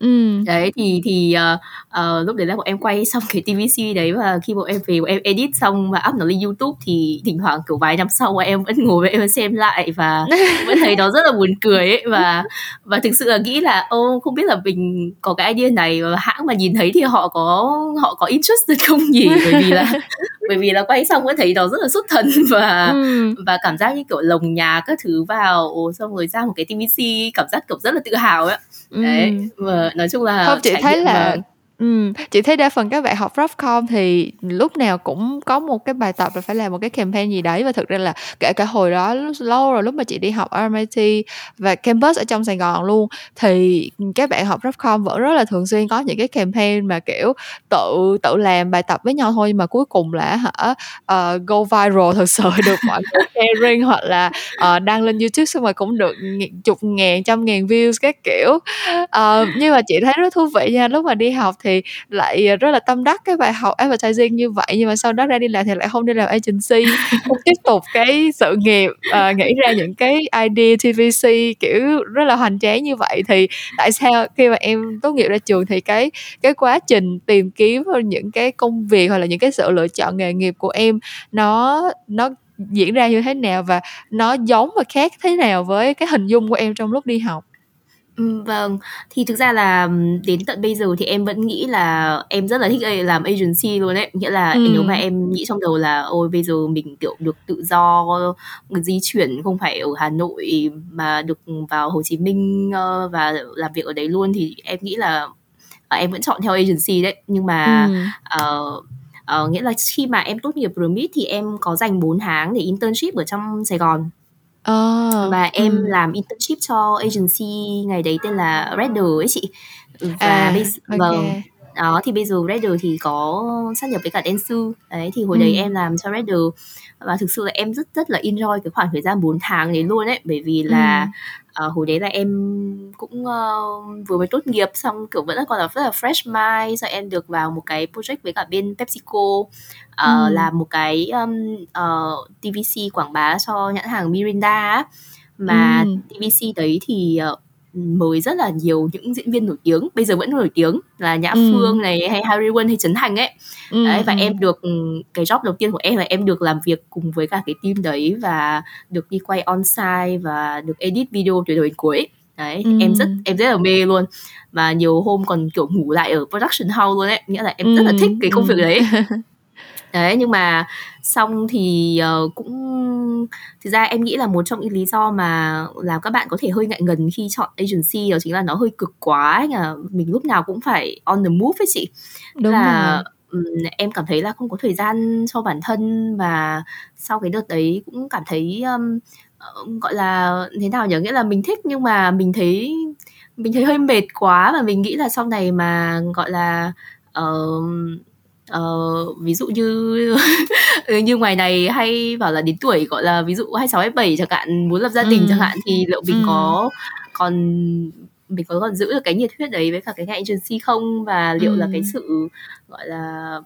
Ừ. đấy thì thì uh, uh, lúc đấy là bọn em quay xong cái TVC đấy và khi bọn em về bọn em edit xong và up nó lên YouTube thì thỉnh thoảng kiểu vài năm sau bọn em vẫn ngồi em xem lại và (laughs) vẫn thấy nó rất là buồn cười ấy và và thực sự là nghĩ là ô không biết là mình có cái idea này và hãng mà nhìn thấy thì họ có họ có interested không nhỉ bởi vì là (laughs) bởi vì là quay xong vẫn thấy nó rất là xuất thần (laughs) và ừ. và cảm giác như kiểu lồng nhà các thứ vào xong rồi ra một cái TVC cảm giác kiểu rất là tự hào ấy ừ. đấy và nói chung là không chị thấy là mà Ừ, chị thấy đa phần các bạn học Roughcom thì lúc nào cũng có một cái bài tập là phải làm một cái campaign gì đấy. Và thực ra là kể cả hồi đó lâu rồi lúc mà chị đi học RMIT và campus ở trong Sài Gòn luôn thì các bạn học Roughcom vẫn rất là thường xuyên có những cái campaign mà kiểu tự tự làm bài tập với nhau thôi. Nhưng mà cuối cùng là hả uh, go viral thực sự (laughs) được mọi người sharing hoặc là uh, đăng lên YouTube xong rồi cũng được chục ngàn trăm ngàn views các kiểu. Uh, nhưng mà chị thấy rất thú vị nha lúc mà đi học thì lại rất là tâm đắc cái bài học advertising như vậy nhưng mà sau đó ra đi làm thì lại không đi làm agency. (laughs) Không tiếp tục cái sự nghiệp uh, nghĩ ra những cái idea TVC kiểu rất là hoành tráng như vậy. Thì tại sao khi mà em tốt nghiệp ra trường thì cái cái quá trình tìm kiếm những cái công việc hoặc là những cái sự lựa chọn nghề nghiệp của em nó nó diễn ra như thế nào và nó giống và khác thế nào với cái hình dung của em trong lúc đi học vâng, thì thực ra là đến tận bây giờ thì em vẫn nghĩ là em rất là thích làm agency luôn ấy. Nghĩa là nếu mà em nghĩ trong đầu là ôi bây giờ mình kiểu được tự do di chuyển không phải ở Hà Nội mà được vào Hồ Chí Minh ờ, và làm việc ở đấy luôn thì em nghĩ là ờ, em vẫn chọn theo agency đấy. Nhưng mà uh, uh, nghĩa là khi mà em tốt nghiệp RMIT thì em có dành 4 tháng để internship ở trong Sài Gòn Oh, và em ừ. làm internship cho agency ngày đấy tên là Redder ấy chị và à, bây okay. vâng đó thì bây giờ Redder thì có sát nhập với cả Dentsu đấy thì hồi ừ. đấy em làm cho Redder và thực sự là em rất rất là enjoy cái khoảng thời gian 4 tháng đấy luôn ấy bởi vì là ừ. Uh, hồi đấy là em cũng uh, vừa mới tốt nghiệp xong kiểu vẫn còn là rất là fresh mind sau em được vào một cái project với cả bên PepsiCo uh, ừ. làm một cái um, uh, TVC quảng bá cho nhãn hàng Mirinda mà ừ. TVC đấy thì uh, mời rất là nhiều những diễn viên nổi tiếng bây giờ vẫn nổi tiếng là nhã ừ. phương này hay harry won hay trấn thành ấy ừ. đấy và em được cái job đầu tiên của em là em được làm việc cùng với cả cái team đấy và được đi quay on site và được edit video từ đầu đến cuối đấy ừ. em rất em rất là mê luôn và nhiều hôm còn kiểu ngủ lại ở production house luôn ấy nghĩa là em rất là thích cái công việc đấy (laughs) đấy nhưng mà xong thì uh, cũng thực ra em nghĩ là một trong những lý do mà làm các bạn có thể hơi ngại ngần khi chọn agency đó chính là nó hơi cực quá ấy, là mình lúc nào cũng phải on the move với chị. Đúng là um, em cảm thấy là không có thời gian cho bản thân và sau cái đợt đấy cũng cảm thấy um, gọi là thế nào nhỉ nghĩa là mình thích nhưng mà mình thấy mình thấy hơi mệt quá và mình nghĩ là sau này mà gọi là uh, uh, ví dụ như (laughs) như ngoài này hay bảo là đến tuổi gọi là ví dụ 26 27 chẳng hạn muốn lập gia đình ừ. chẳng hạn thì liệu mình ừ. có còn mình có còn giữ được cái nhiệt huyết đấy với cả cái ngành agency không và liệu ừ. là cái sự gọi là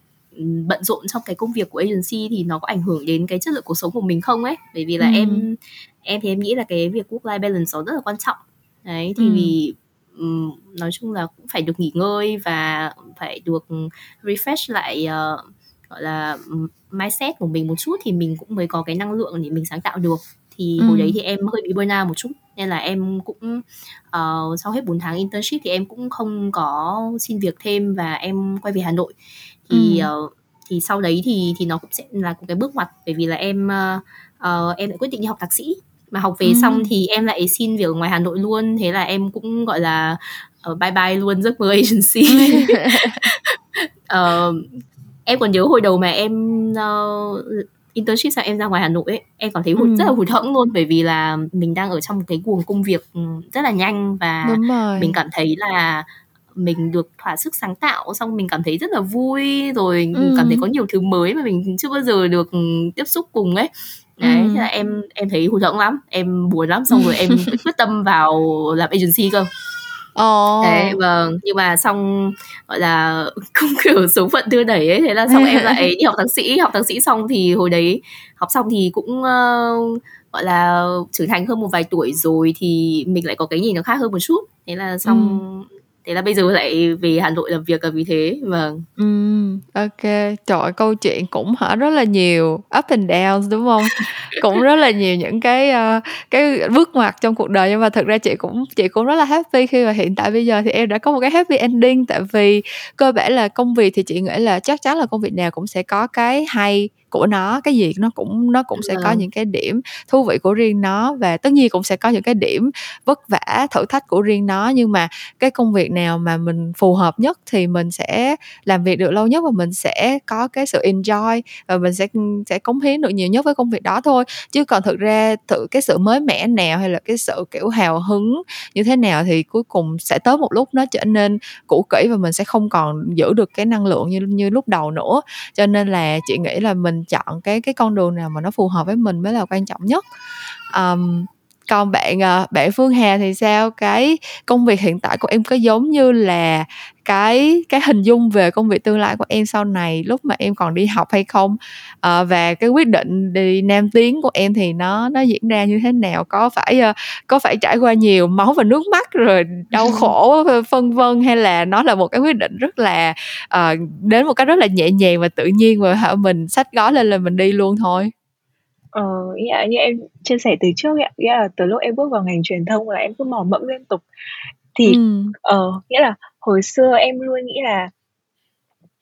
bận rộn trong cái công việc của agency thì nó có ảnh hưởng đến cái chất lượng cuộc sống của mình không ấy bởi vì là ừ. em em thì em nghĩ là cái việc work life balance nó rất là quan trọng đấy thì ừ. vì um, nói chung là cũng phải được nghỉ ngơi và phải được refresh lại uh, gọi là mindset của mình một chút thì mình cũng mới có cái năng lượng để mình sáng tạo được thì ừ. hồi đấy thì em hơi bị burnout một chút nên là em cũng uh, sau hết 4 tháng internship thì em cũng không có xin việc thêm và em quay về Hà Nội thì ừ. uh, thì sau đấy thì thì nó cũng sẽ là một cái bước ngoặt bởi vì là em uh, uh, em lại quyết định đi học thạc sĩ mà học về ừ. xong thì em lại xin việc ở ngoài Hà Nội luôn thế là em cũng gọi là uh, bye bye luôn giấc mơ (laughs) agency uh, (laughs) em còn nhớ hồi đầu mà em uh, internship sang em ra ngoài Hà Nội ấy, em cảm thấy hụt ừ. rất là hụt hẫng luôn bởi vì là mình đang ở trong một cái guồng công việc ừ, rất là nhanh và mình cảm thấy là mình được thỏa sức sáng tạo xong mình cảm thấy rất là vui rồi ừ. cảm thấy có nhiều thứ mới mà mình chưa bao giờ được tiếp xúc cùng ấy đấy ừ. thế là em em thấy hụt hẫng lắm em buồn lắm xong rồi em (laughs) quyết tâm vào làm agency cơ Ồ. Đấy, vâng, nhưng mà xong gọi là (laughs) cũng kiểu số phận đưa đẩy ấy, thế là xong em lại đi học thạc sĩ, học thạc sĩ xong thì hồi đấy học xong thì cũng uh, gọi là trưởng thành hơn một vài tuổi rồi thì mình lại có cái nhìn nó khác hơn một chút. Thế là xong ừ thế là bây giờ lại về Hà Nội làm việc là vì thế vâng. Ừ, ok. Trời câu chuyện cũng hả rất là nhiều up and downs đúng không? (laughs) Cũng rất là nhiều những cái uh, cái bước ngoặt trong cuộc đời nhưng mà thực ra chị cũng chị cũng rất là happy khi mà hiện tại bây giờ thì em đã có một cái happy ending. Tại vì cơ bản là công việc thì chị nghĩ là chắc chắn là công việc nào cũng sẽ có cái hay của nó cái gì nó cũng nó cũng sẽ có những cái điểm thú vị của riêng nó và tất nhiên cũng sẽ có những cái điểm vất vả thử thách của riêng nó. Nhưng mà cái công việc nào mà mình phù hợp nhất thì mình sẽ làm việc được lâu nhất và mình sẽ có cái sự enjoy và mình sẽ sẽ cống hiến được nhiều nhất với công việc đó thôi. Chứ còn thực ra thử cái sự mới mẻ nào hay là cái sự kiểu hào hứng như thế nào thì cuối cùng sẽ tới một lúc nó trở nên cũ kỹ và mình sẽ không còn giữ được cái năng lượng như như lúc đầu nữa. Cho nên là chị nghĩ là mình chọn cái cái con đường nào mà nó phù hợp với mình mới là quan trọng nhất. Um, còn bạn ờ, bạn Phương Hà thì sao? Cái công việc hiện tại của em có giống như là cái cái hình dung về công việc tương lai của em sau này lúc mà em còn đi học hay không à, và cái quyết định đi nam tiến của em thì nó nó diễn ra như thế nào có phải uh, có phải trải qua nhiều máu và nước mắt rồi đau (laughs) khổ phân vân hay là nó là một cái quyết định rất là uh, đến một cách rất là nhẹ nhàng và tự nhiên và hả mình sách gói lên là mình đi luôn thôi Ờ, yeah, như em chia sẻ từ trước ạ, nghĩa là từ lúc em bước vào ngành truyền thông là em cứ mò mẫm liên tục. Thì Ừm. ờ, nghĩa là hồi xưa em luôn nghĩ là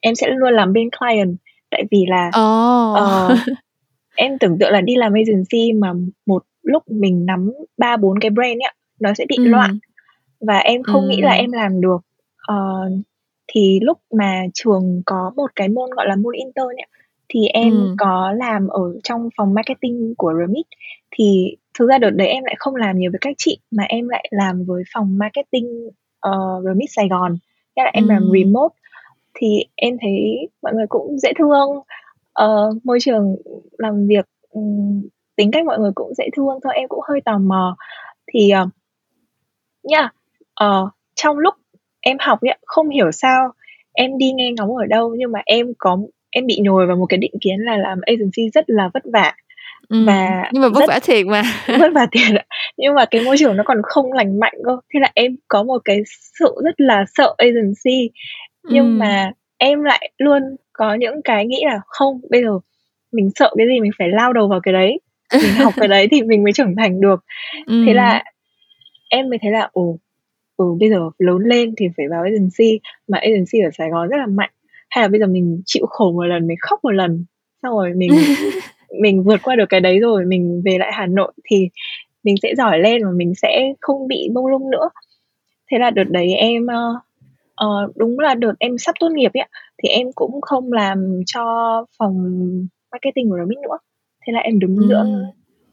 em sẽ luôn làm bên client, tại vì là Ồ. ờ, em tưởng tượng là đi làm agency mà một lúc mình nắm ba bốn cái brand ấy nó sẽ bị Ừm. loạn và em không nghĩ là em làm được. Ờ, thì lúc mà trường có một cái môn gọi là môn intern ấy thì em Ừm. có làm ở trong phòng marketing của Remit. Thì thực ra đợt đấy em lại không làm nhiều với các chị mà em lại làm với phòng marketing, ờ, Remit Sài Gòn, nghĩa là em làm remote. Thì em thấy mọi người cũng dễ thương, ờ, môi trường làm việc, ừm, tính cách mọi người cũng dễ thương thôi, em cũng hơi tò mò. Thì, ờ yeah, ờ, trong lúc em học ấy không hiểu sao em đi nghe ngóng ở đâu nhưng mà em có em bị nhồi vào một cái định kiến là làm agency rất là vất vả Ừm, và nhưng mà vất vả thiệt mà. (laughs) vất vả thiệt ạ. Nhưng mà cái môi trường nó còn không lành mạnh cơ. Thế là em có một cái sự rất là sợ agency. Nhưng Ừm. mà em lại luôn có những cái nghĩ là không, bây giờ mình sợ cái gì mình phải lao đầu vào cái đấy. (laughs) Mình học cái đấy thì mình mới trưởng thành được. Thế là em mới thấy là ồ, ừ, bây giờ lớn lên thì phải vào agency, mà agency ở Sài Gòn rất là mạnh hay là bây giờ mình chịu khổ một lần mình khóc một lần xong rồi mình (laughs) mình vượt qua được cái đấy rồi mình về lại Hà Nội thì mình sẽ giỏi lên và mình sẽ không bị mông lung nữa thế là đợt đấy em uh, đúng là đợt em sắp tốt nghiệp ấy thì em cũng không làm cho phòng marketing của Remix nữa thế là em đứng ừ. giữa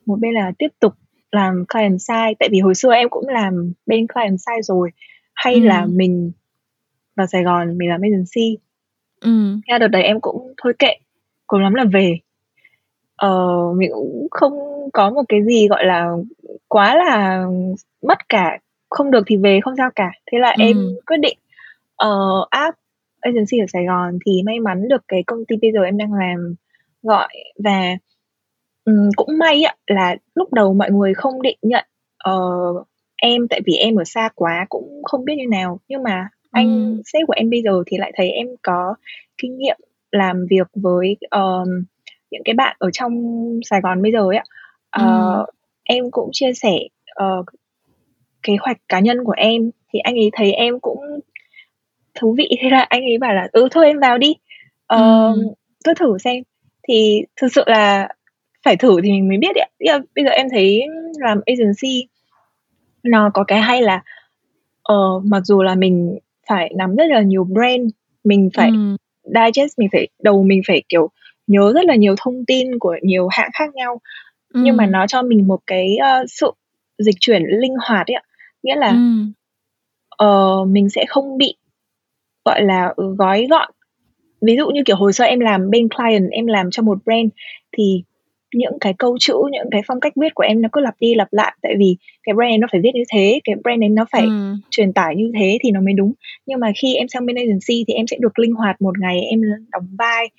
một bên là tiếp tục làm client side tại vì hồi xưa em cũng làm bên client side rồi hay ừ. là mình vào Sài Gòn mình làm agency ừ. thế là đợt đấy em cũng thôi kệ cùng lắm là về ờ, mình cũng không có một cái gì gọi là quá là mất cả không được thì về không sao cả thế là ừ. em quyết định uh, app agency ở Sài Gòn thì may mắn được cái công ty bây giờ em đang làm gọi và um, cũng may ạ là lúc đầu mọi người không định nhận uh, em tại vì em ở xa quá cũng không biết như nào nhưng mà anh ừ. sếp của em bây giờ thì lại thấy em có kinh nghiệm làm việc với uh, những cái bạn ở trong Sài Gòn bây giờ ấy ạ uh, ừ. em cũng chia sẻ uh, kế hoạch cá nhân của em thì anh ấy thấy em cũng thú vị thế là anh ấy bảo là ừ thôi em vào đi uh, ừ. tôi thử xem thì thực sự là phải thử thì mình mới biết ạ bây giờ em thấy làm agency nó có cái hay là uh, mặc dù là mình phải nắm rất là nhiều brand mình phải ừ. digest mình phải đầu mình phải kiểu nhớ rất là nhiều thông tin của nhiều hãng khác nhau ừ. nhưng mà nó cho mình một cái uh, sự dịch chuyển linh hoạt ấy ạ nghĩa là ừ. uh, mình sẽ không bị gọi là ừ, gói gọn ví dụ như kiểu hồi xưa em làm bên client em làm cho một brand thì những cái câu chữ những cái phong cách viết của em nó cứ lặp đi lặp lại tại vì cái brand này nó phải viết như thế cái brand này nó phải ừ. truyền tải như thế thì nó mới đúng nhưng mà khi em sang bên agency thì em sẽ được linh hoạt một ngày em đóng vai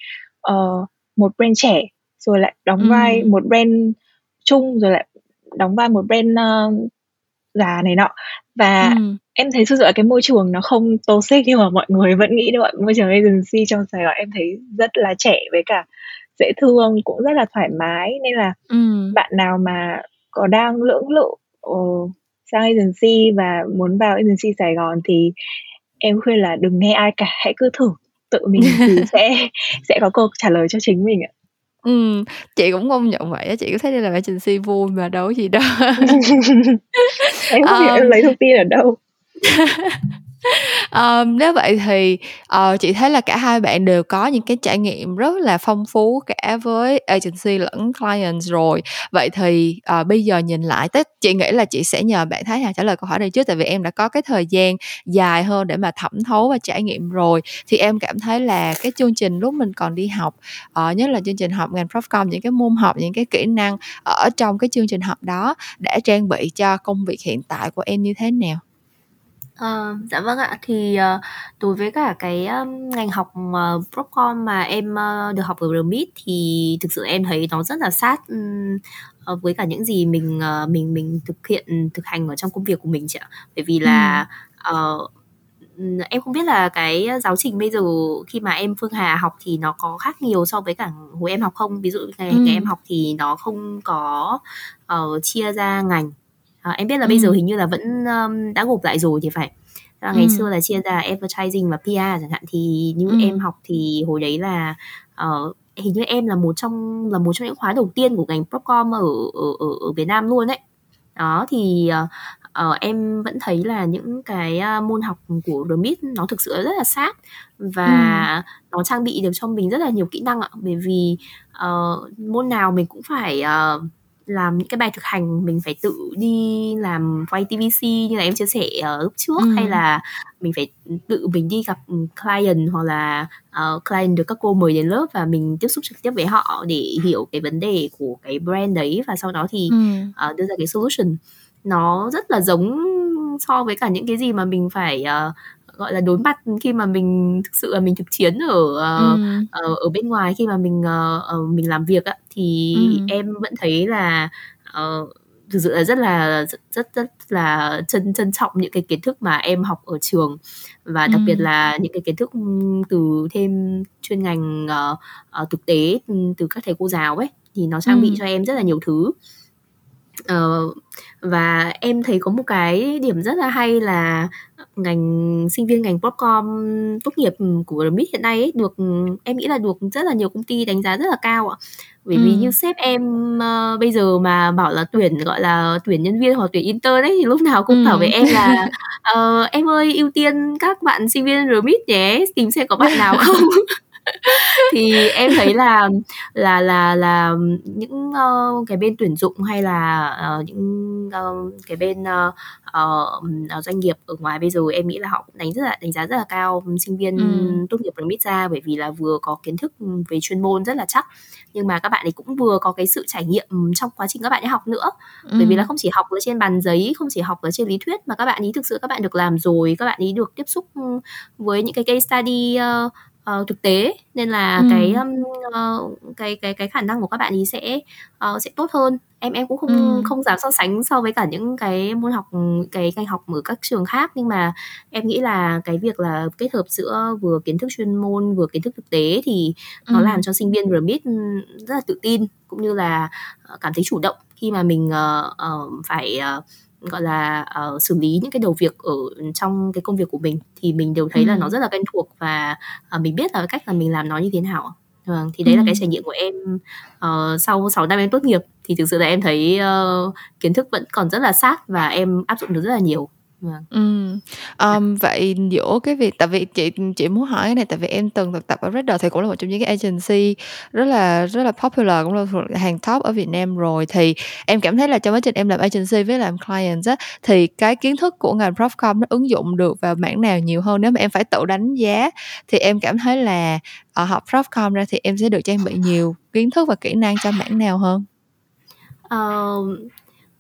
uh, một brand trẻ rồi lại đóng ừ. vai một brand chung rồi lại đóng vai một brand uh, già này nọ và ừ. em thấy thực sự là cái môi trường nó không toxic nhưng mà mọi người vẫn nghĩ được môi trường agency trong Sài Gòn em thấy rất là trẻ với cả dễ thương cũng rất là thoải mái nên là ừ. bạn nào mà có đang lưỡng lự uh, sang agency và muốn vào agency Sài Gòn thì em khuyên là đừng nghe ai cả hãy cứ thử tự mình thì (laughs) sẽ sẽ có câu trả lời cho chính mình ạ Ừ, chị cũng công nhận vậy á, chị có thấy đây là agency vui mà đâu gì đâu. (laughs) em không (laughs) hiểu em lấy thông tin ở đâu. (laughs) um, nếu vậy thì uh, chị thấy là cả hai bạn đều có những cái trải nghiệm rất là phong phú cả với agency lẫn client rồi. Vậy thì uh, bây giờ nhìn lại tức chị nghĩ là chị sẽ nhờ bạn Thái Hà trả lời câu hỏi này trước tại vì em đã có cái thời gian dài hơn để mà thẩm thấu và trải nghiệm rồi. Thì em cảm thấy là cái chương trình lúc mình còn đi học uh, nhất là chương trình học ngành Profcom những cái môn học những cái kỹ năng ở trong cái chương trình học đó đã trang bị cho công việc hiện tại của em như thế nào? Ờ, dạ vâng ạ. Thì, ờ, đối với cả cái, ưm, ngành học, ờ, Profcom mà em, ơ, được học ở RMIT thì thực sự em thấy nó rất là sát, ừm, ờ, với cả những gì mình, ờ, mình mình thực hiện, thực hành ở trong công việc của mình chị ạ. Bởi vì là, Ừm. ờ, em không biết là cái giáo trình bây giờ khi mà em Phương Hà học thì nó có khác nhiều so với cả hồi em học không? Ví dụ ngày ngày em học thì nó không có, ờ, chia ra ngành à, em biết là ừ. bây giờ hình như là vẫn um, đã gộp lại rồi thì phải là ngày ừ. xưa là chia ra advertising và PR chẳng hạn thì như ừ. em học thì hồi đấy là uh, hình như em là một trong là một trong những khóa đầu tiên của ngành Procom ở ở ở, ở Việt Nam luôn đấy đó thì uh, uh, em vẫn thấy là những cái uh, môn học của RMIT nó thực sự rất là sát và ừ. nó trang bị được cho mình rất là nhiều kỹ năng ạ bởi vì uh, môn nào mình cũng phải uh, làm những cái bài thực hành mình phải tự đi làm quay TVC như là em chia sẻ ở lúc trước ừ. hay là mình phải tự mình đi gặp client hoặc là uh, client được các cô mời đến lớp và mình tiếp xúc trực tiếp với họ để hiểu cái vấn đề của cái brand đấy và sau đó thì ừ. uh, đưa ra cái solution nó rất là giống so với cả những cái gì mà mình phải uh, gọi là đối mặt khi mà mình thực sự là mình thực chiến ở uh, ừ. ở, ở bên ngoài khi mà mình uh, mình làm việc á thì ừ. em vẫn thấy là uh, thực sự là rất là rất rất, rất là trân trân trọng những cái kiến thức mà em học ở trường và đặc ừ. biệt là những cái kiến thức từ thêm chuyên ngành uh, uh, thực tế từ các thầy cô giáo ấy thì nó trang bị ừ. cho em rất là nhiều thứ uh, và em thấy có một cái điểm rất là hay là ngành sinh viên ngành Propcom tốt nghiệp của RMIT hiện nay ấy, được em nghĩ là được rất là nhiều công ty đánh giá rất là cao ạ. Bởi vì như sếp em uh, bây giờ mà bảo là tuyển gọi là tuyển nhân viên hoặc tuyển intern ấy thì lúc nào cũng bảo với em là uh, (laughs) em ơi ưu tiên các bạn sinh viên RMIT nhé tìm xem có bạn nào không (laughs) thì em thấy là là là là những uh, cái bên tuyển dụng hay là uh, những uh, cái bên uh, uh, doanh nghiệp ở ngoài bây giờ em nghĩ là họ cũng đánh rất là đánh giá rất là cao sinh viên ừ. tốt nghiệp RMIT ra bởi vì là vừa có kiến thức về chuyên môn rất là chắc nhưng mà các bạn ấy cũng vừa có cái sự trải nghiệm trong quá trình các bạn ấy học nữa ừ. bởi vì là không chỉ học ở trên bàn giấy không chỉ học ở trên lý thuyết mà các bạn ấy thực sự các bạn được làm rồi các bạn ấy được tiếp xúc với những cái case study uh, uh, thực tế nên là ừ. cái um, uh, cái cái cái khả năng của các bạn ấy sẽ uh, sẽ tốt hơn em em cũng không ừ. không dám so sánh so với cả những cái môn học cái ngành học ở các trường khác nhưng mà em nghĩ là cái việc là kết hợp giữa vừa kiến thức chuyên môn vừa kiến thức thực tế thì ừ. nó làm cho sinh viên RMIT rất là tự tin cũng như là cảm thấy chủ động khi mà mình uh, uh, phải uh, gọi là uh, xử lý những cái đầu việc ở trong cái công việc của mình thì mình đều thấy ừ. là nó rất là quen thuộc và uh, mình biết là cách là mình làm nó như thế nào vâng thì đấy ừ. là cái trải nghiệm của em uh, sau 6 năm em tốt nghiệp thì thực sự là em thấy uh, kiến thức vẫn còn rất là sát và em áp dụng được rất là nhiều Vâng. Ờm, vậy giữa cái việc tại vì chị chị muốn hỏi cái này tại vì em từng thực tập ở Redder thì cũng là một trong những cái agency rất là rất là popular, cũng là thuộc hàng top ở Việt Nam rồi, thì em cảm thấy là trong quá trình em làm agency với làm clients á, thì cái kiến thức của ngành Profcom nó ứng dụng được vào mảng nào nhiều hơn? Nếu mà em phải tự đánh giá thì em cảm thấy là, ờ, học Profcom ra thì em sẽ được trang bị nhiều kiến thức và kỹ năng cho mảng nào hơn? Ờ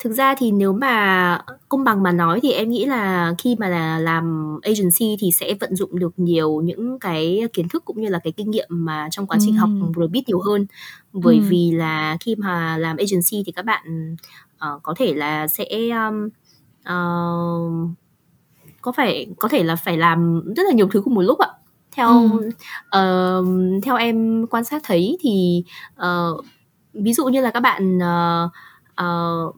thực ra thì nếu mà công bằng mà nói thì em nghĩ là khi mà là làm agency thì sẽ vận dụng được nhiều những cái kiến thức cũng như là cái kinh nghiệm mà trong quá trình ừ. học RBIT nhiều hơn bởi ừ. vì là khi mà làm agency thì các bạn uh, có thể là sẽ um, uh, có phải có thể là phải làm rất là nhiều thứ cùng một lúc ạ theo ừ. uh, theo em quan sát thấy thì uh, ví dụ như là các bạn uh, uh,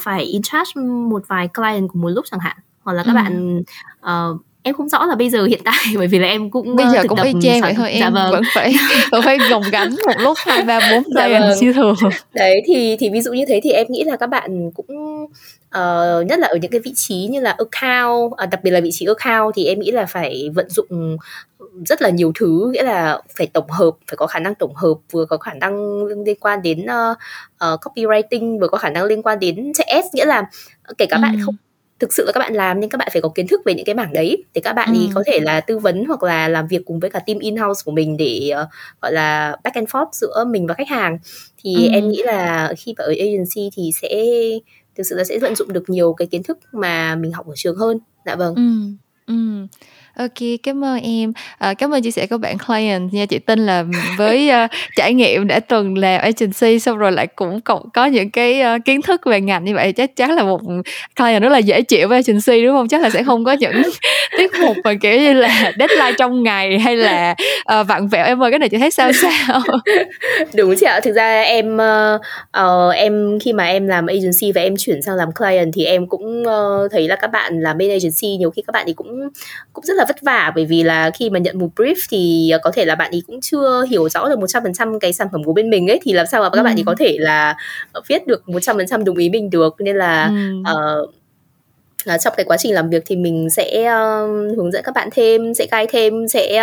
phải in charge một vài client cùng một lúc chẳng hạn hoặc là các ừ. bạn uh, em không rõ là bây giờ hiện tại (laughs) bởi vì là em cũng bây giờ cũng y chang vậy thôi em dạ vâng. vẫn phải (laughs) vẫn phải gồng gánh một lúc hai ba bốn tay dạ vâng. siêu thường đấy thì thì ví dụ như thế thì em nghĩ là các bạn cũng uh, nhất là ở những cái vị trí như là account uh, đặc biệt là vị trí account thì em nghĩ là phải vận dụng rất là nhiều thứ nghĩa là phải tổng hợp phải có khả năng tổng hợp vừa có khả năng liên quan đến uh, uh, copywriting vừa có khả năng liên quan đến CS nghĩa là kể cả ừ. bạn không thực sự là các bạn làm nhưng các bạn phải có kiến thức về những cái mảng đấy để các bạn ừ. thì có thể là tư vấn hoặc là làm việc cùng với cả team in house của mình để uh, gọi là back and forth giữa mình và khách hàng thì ừ. em nghĩ là khi vào ở agency thì sẽ thực sự là sẽ vận dụng được nhiều cái kiến thức mà mình học ở trường hơn dạ vâng ừ. Ừ. OK, cảm ơn em. À, cảm ơn chia sẻ của bạn client nha. Chị tin là với uh, (laughs) trải nghiệm đã từng làm agency xong rồi lại cũng có, có những cái uh, kiến thức về ngành như vậy chắc chắn là một client rất là dễ chịu với agency đúng không? Chắc là sẽ không có những (laughs) tiết mục mà kiểu như là deadline trong ngày hay là uh, vặn vẹo em ơi cái này chị thấy sao (laughs) sao? đúng chị ạ. Thực ra em uh, uh, em khi mà em làm agency và em chuyển sang làm client thì em cũng uh, thấy là các bạn làm bên agency nhiều khi các bạn thì cũng cũng rất là vất vả bởi vì là khi mà nhận một brief thì có thể là bạn ấy cũng chưa hiểu rõ được một trăm phần trăm cái sản phẩm của bên mình ấy thì làm sao mà các ừ. bạn ấy có thể là viết được một trăm phần trăm đồng ý mình được nên là ừ. uh, trong cái quá trình làm việc thì mình sẽ uh, hướng dẫn các bạn thêm sẽ guide thêm sẽ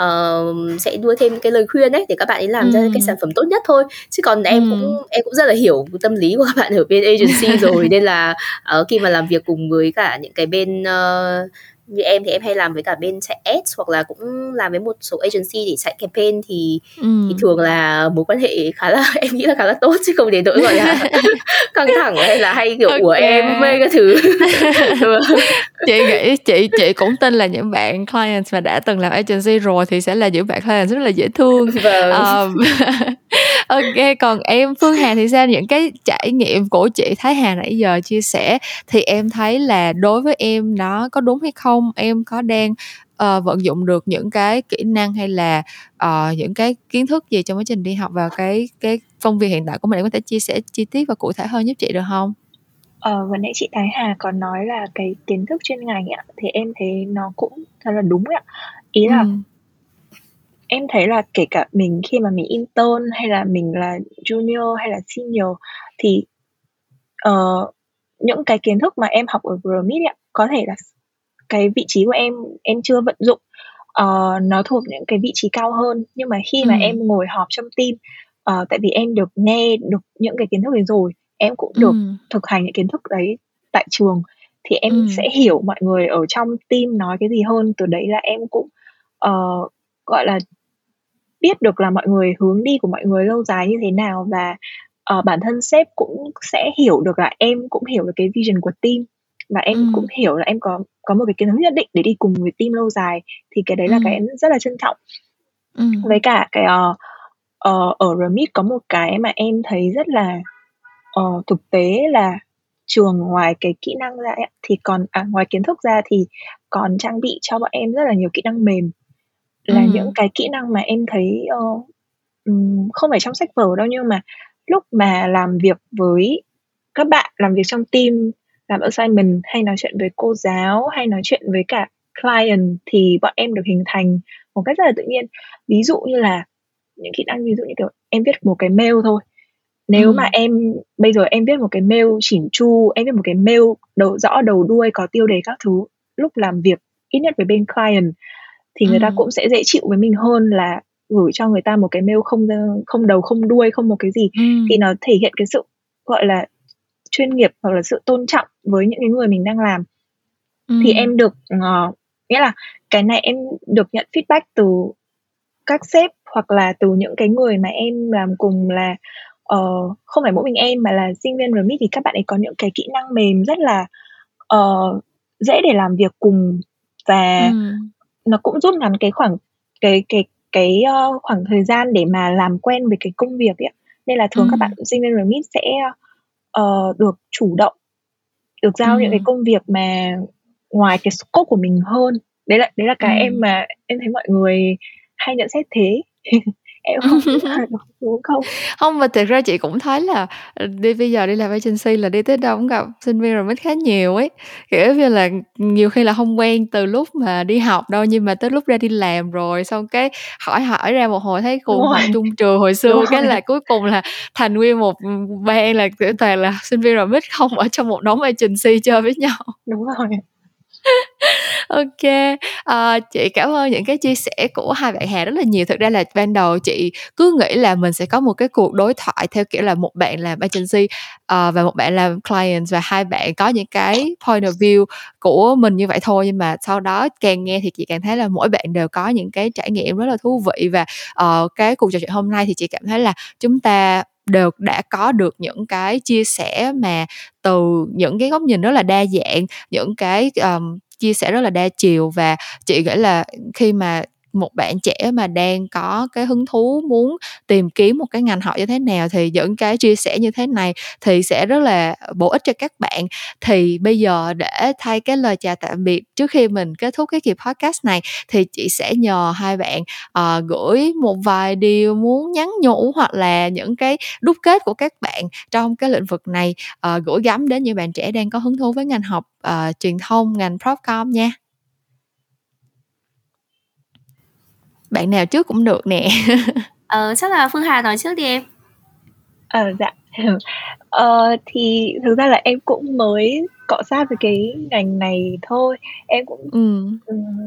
uh, sẽ đưa thêm cái lời khuyên ấy để các bạn ấy làm ừ. ra cái sản phẩm tốt nhất thôi chứ còn em ừ. cũng em cũng rất là hiểu tâm lý của các bạn ở bên agency (laughs) rồi nên là uh, khi mà làm việc cùng với cả những cái bên uh, như em thì em hay làm với cả bên chạy ads hoặc là cũng làm với một số agency để chạy campaign thì ừ. thì thường là mối quan hệ khá là (laughs) em nghĩ là khá là tốt chứ không đến nỗi gọi là (laughs) căng thẳng hay là hay kiểu okay. của em mê cái thứ (laughs) chị nghĩ chị chị cũng tin là những bạn clients mà đã từng làm agency rồi thì sẽ là những bạn clients rất là dễ thương vâng. um, ok còn em phương hà thì sao những cái trải nghiệm của chị thái hà nãy giờ chia sẻ thì em thấy là đối với em nó có đúng hay không em có đang uh, vận dụng được những cái kỹ năng hay là uh, những cái kiến thức gì trong quá trình đi học vào cái cái công việc hiện tại của mình em có thể chia sẻ chi tiết và cụ thể hơn giúp chị được không Ờ, vừa nãy chị Thái Hà còn nói là cái kiến thức chuyên ngành ạ thì em thấy nó cũng thật là đúng ạ. Ý là ừ. Em thấy là kể cả mình khi mà mình intern hay là mình là junior hay là senior thì uh, những cái kiến thức mà em học ở Gromit ạ có thể là cái vị trí của em em chưa vận dụng uh, nó thuộc những cái vị trí cao hơn nhưng mà khi mà ừ. em ngồi họp trong team uh, tại vì em được nghe được những cái kiến thức đấy rồi em cũng được ừ. thực hành những kiến thức đấy tại trường thì em ừ. sẽ hiểu mọi người ở trong team nói cái gì hơn từ đấy là em cũng uh, gọi là biết được là mọi người hướng đi của mọi người lâu dài như thế nào và uh, bản thân sếp cũng sẽ hiểu được là em cũng hiểu được cái vision của team và em ừ. cũng hiểu là em có có một cái kiến thức nhất định để đi cùng với team lâu dài thì cái đấy là ừ. cái em rất là trân trọng ừ. với cả cái uh, uh, ở Remit có một cái mà em thấy rất là uh, thực tế là trường ngoài cái kỹ năng ra thì còn à, ngoài kiến thức ra thì còn trang bị cho bọn em rất là nhiều kỹ năng mềm là ừ. những cái kỹ năng mà em thấy uh, um, không phải trong sách vở đâu nhưng mà lúc mà làm việc với các bạn làm việc trong team làm assignment hay nói chuyện với cô giáo hay nói chuyện với cả client thì bọn em được hình thành một cách rất là tự nhiên ví dụ như là những kỹ năng ví dụ như kiểu em viết một cái mail thôi nếu ừ. mà em bây giờ em viết một cái mail chỉn chu em viết một cái mail đầu rõ đầu đuôi có tiêu đề các thứ lúc làm việc ít nhất với bên client thì người ừ. ta cũng sẽ dễ chịu với mình hơn là gửi cho người ta một cái mail không không đầu không đuôi không một cái gì ừ. thì nó thể hiện cái sự gọi là chuyên nghiệp hoặc là sự tôn trọng với những cái người mình đang làm ừ. thì em được uh, nghĩa là cái này em được nhận feedback từ các sếp hoặc là từ những cái người mà em làm cùng là uh, không phải mỗi mình em mà là sinh viên remit thì các bạn ấy có những cái kỹ năng mềm rất là uh, dễ để làm việc cùng và ừ. Nó cũng rút ngắn cái khoảng cái cái cái uh, khoảng thời gian để mà làm quen với cái công việc ấy nên là thường ừ. các bạn sinh viên remit sẽ uh, được chủ động được giao ừ. những cái công việc mà ngoài cái scope của mình hơn đấy là đấy là cái ừ. em mà em thấy mọi người hay nhận xét thế (laughs) em không đúng (laughs) không. Không mà thực ra chị cũng thấy là ờ, đi bây giờ đi làm agency là đi tới đâu cũng gặp sinh viên rồi mới khá nhiều ấy. Kiểu như là nhiều khi là không quen từ lúc mà đi học đâu nhưng mà tới lúc ra đi làm rồi xong cái hỏi hỏi ra một hồi thấy cùng học chung trường hồi xưa cái là cuối cùng là thành nguyên một ban là kiểu toàn là sinh viên rồi mít không ở trong một đống agency chơi với nhau. Đúng rồi ok. À, chị cảm ơn những cái chia sẻ của hai bạn Hà rất là nhiều. Thực ra là ban đầu chị cứ nghĩ là mình sẽ có một cái cuộc đối thoại theo kiểu là một bạn làm agency uh, và một bạn làm client và hai bạn có những cái point of view của mình như vậy thôi. Nhưng mà sau đó càng nghe thì chị càng thấy là mỗi bạn đều có những cái trải nghiệm rất là thú vị. Và uh, cái cuộc trò chuyện hôm nay thì chị cảm thấy là chúng ta đều đã có được những cái chia sẻ mà từ những cái góc nhìn rất là đa dạng những cái um, chia sẻ rất là đa chiều và chị nghĩ là khi mà một bạn trẻ mà đang có cái hứng thú muốn tìm kiếm một cái ngành học như thế nào thì những cái chia sẻ như thế này thì sẽ rất là bổ ích cho các bạn. Thì bây giờ để thay cái lời chào tạm biệt trước khi mình kết thúc cái kỳ podcast này thì chị sẽ nhờ hai bạn uh, gửi một vài điều muốn nhắn nhủ hoặc là những cái đúc kết của các bạn trong cái lĩnh vực này uh, gửi gắm đến những bạn trẻ đang có hứng thú với ngành học uh, truyền thông ngành propcom nha. Bạn nào trước cũng được nè. (laughs) Ờ chắc là phương hà nói trước đi em. Ờ dạ. (laughs) Ờ thì thực ra là em cũng mới cọ sát với cái ngành này thôi. Em cũng ừ.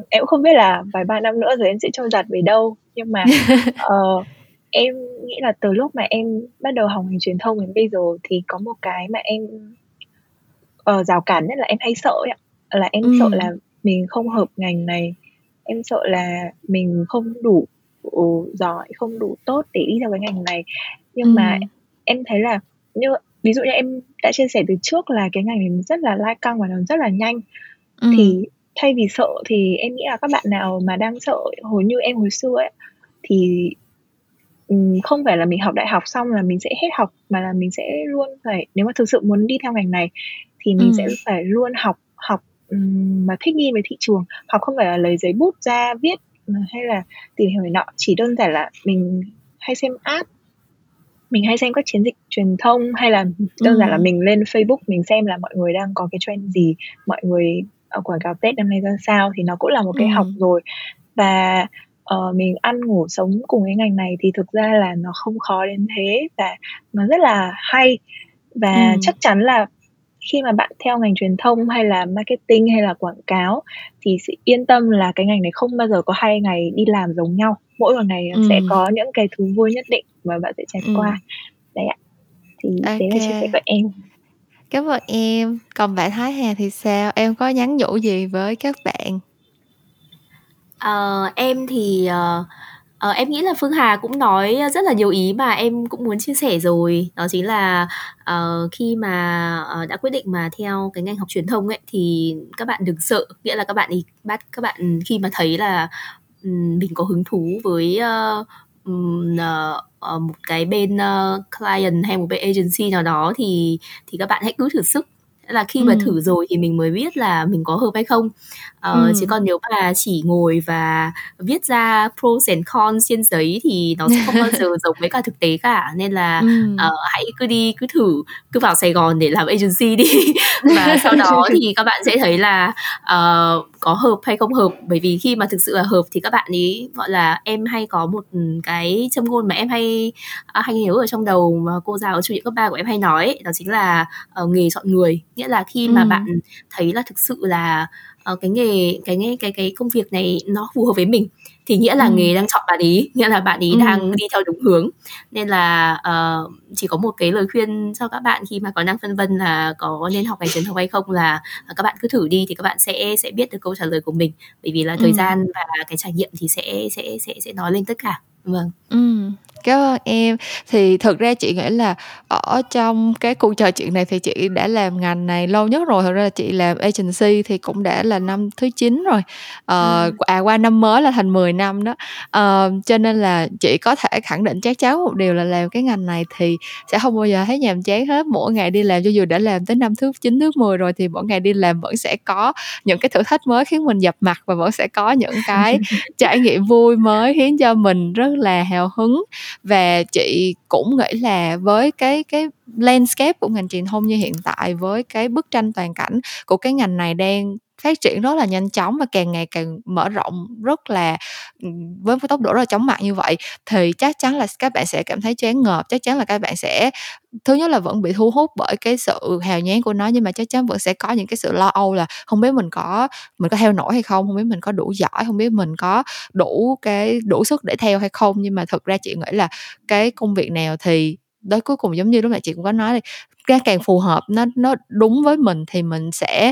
em cũng không biết là vài ba năm nữa rồi em sẽ trôi giặt về đâu. Nhưng mà uh, (laughs) em nghĩ là từ lúc mà em bắt đầu học ngành truyền thông đến bây giờ thì có một cái mà em uh, rào cản nhất là em hay sợ ấy, là em ừ. sợ là mình không hợp ngành này em sợ là mình không đủ giỏi không đủ tốt để đi theo cái ngành này nhưng ừ. mà em thấy là như ví dụ như em đã chia sẻ từ trước là cái ngành này rất là lai căng và nó rất là nhanh ừ. thì thay vì sợ thì em nghĩ là các bạn nào mà đang sợ hồi như em hồi xưa ấy thì không phải là mình học đại học xong là mình sẽ hết học mà là mình sẽ luôn phải nếu mà thực sự muốn đi theo ngành này thì mình ừ. sẽ phải luôn học học mà thích nghi với thị trường. Học không phải là lấy giấy bút ra viết hay là tìm hiểu này nọ. Chỉ đơn giản là mình hay xem app mình hay xem các chiến dịch truyền thông hay là đơn giản là mình lên Facebook mình xem là mọi người đang có cái trend gì mọi người ở quảng cáo Tết năm nay ra sao thì nó cũng là một cái học rồi. Và uh, mình ăn ngủ sống cùng cái ngành này thì thực ra là nó không khó đến thế và nó rất là hay. Và ừ. chắc chắn là khi mà bạn theo ngành truyền thông hay là marketing hay là quảng cáo thì sự yên tâm là cái ngành này không bao giờ có hai ngày đi làm giống nhau. Mỗi một ngày ừ. sẽ có những cái thú vui nhất định mà bạn sẽ trải ừ. qua. Đấy ạ. Thì okay. đấy là chia sẻ của em. Cảm ơn em. Còn bạn Thái Hà thì sao? Em có nhắn nhủ gì với các bạn? Uh, em thì uh, uh, em nghĩ là Phương Hà cũng nói rất là nhiều ý mà em cũng muốn chia sẻ rồi. Đó chính là uh, khi mà uh, đã quyết định mà theo cái ngành học truyền thông ấy thì các bạn đừng sợ. Nghĩa là các bạn bắt các bạn khi mà thấy là um, mình có hứng thú với uh, um, uh, một cái bên uh, client hay một bên agency nào đó thì thì các bạn hãy cứ thử sức là khi mà thử rồi thì mình mới biết là mình có hợp hay không. Ờ, ừ. chứ còn nếu mà chỉ ngồi và viết ra pros and cons trên giấy thì nó sẽ không bao giờ (laughs) giống với cả thực tế cả. Nên là ừ. uh, hãy cứ đi cứ thử cứ vào Sài Gòn để làm agency đi. (laughs) Và sau đó thì (laughs) các bạn sẽ thấy là uh, có hợp hay không hợp. Bởi vì khi mà thực sự là hợp thì các bạn ấy gọi là em hay có một cái châm ngôn mà em hay uh, hay nhớ ở trong đầu mà cô giáo chủ nhiệm cấp ba của em hay nói đó chính là uh, nghề chọn người nghĩa là khi mà ừ. bạn thấy là thực sự là uh, cái nghề cái nghề cái cái công việc này nó phù hợp với mình thì nghĩa là ừ. nghề đang chọn bạn ý nghĩa là bạn ý ừ. đang đi theo đúng hướng nên là uh, chỉ có một cái lời khuyên cho các bạn khi mà còn đang phân vân là có nên học ngành truyền thông hay không là các bạn cứ thử đi thì các bạn sẽ sẽ biết được câu trả lời của mình bởi vì là thời ừ. gian và cái trải nghiệm thì sẽ sẽ sẽ sẽ nói lên tất cả vâng ừ. Cảm ơn em. Thì thực ra chị nghĩ là ở trong cái cuộc trò chuyện này thì chị đã làm ngành này lâu nhất rồi. Thật ra là chị làm agency thì cũng đã là năm thứ 9 rồi. Ờ, ừ. à qua năm mới là thành 10 năm đó. Ờ, cho nên là chị có thể khẳng định chắc chắn một điều là làm cái ngành này thì sẽ không bao giờ thấy nhàm chán hết. Mỗi ngày đi làm cho dù đã làm tới năm thứ 9 thứ 10 rồi thì mỗi ngày đi làm vẫn sẽ có những cái thử thách mới khiến mình dập mặt và vẫn sẽ có những cái (laughs) trải nghiệm vui mới khiến cho mình rất là hào hứng. Và chị cũng nghĩ là với cái cái landscape của ngành truyền thông như hiện tại, với cái bức tranh toàn cảnh của cái ngành này đang phát triển rất là nhanh chóng và càng ngày càng mở rộng rất là ừ, với cái tốc độ rất là chóng mặt như vậy, thì chắc chắn là các bạn sẽ cảm thấy chán ngợp, chắc chắn là các bạn sẽ, thứ nhất là vẫn bị thu hút bởi cái sự hào nhoáng của nó, nhưng mà chắc chắn vẫn sẽ có những cái sự lo âu là không biết mình có mình có theo nổi hay không không biết mình có đủ giỏi, không biết mình có đủ cái, đủ sức để theo hay không. Nhưng mà thực ra chị nghĩ là cái công việc nào thì tới cuối cùng giống như lúc nãy chị cũng có nói cái càng phù hợp, nó nó đúng với mình thì mình sẽ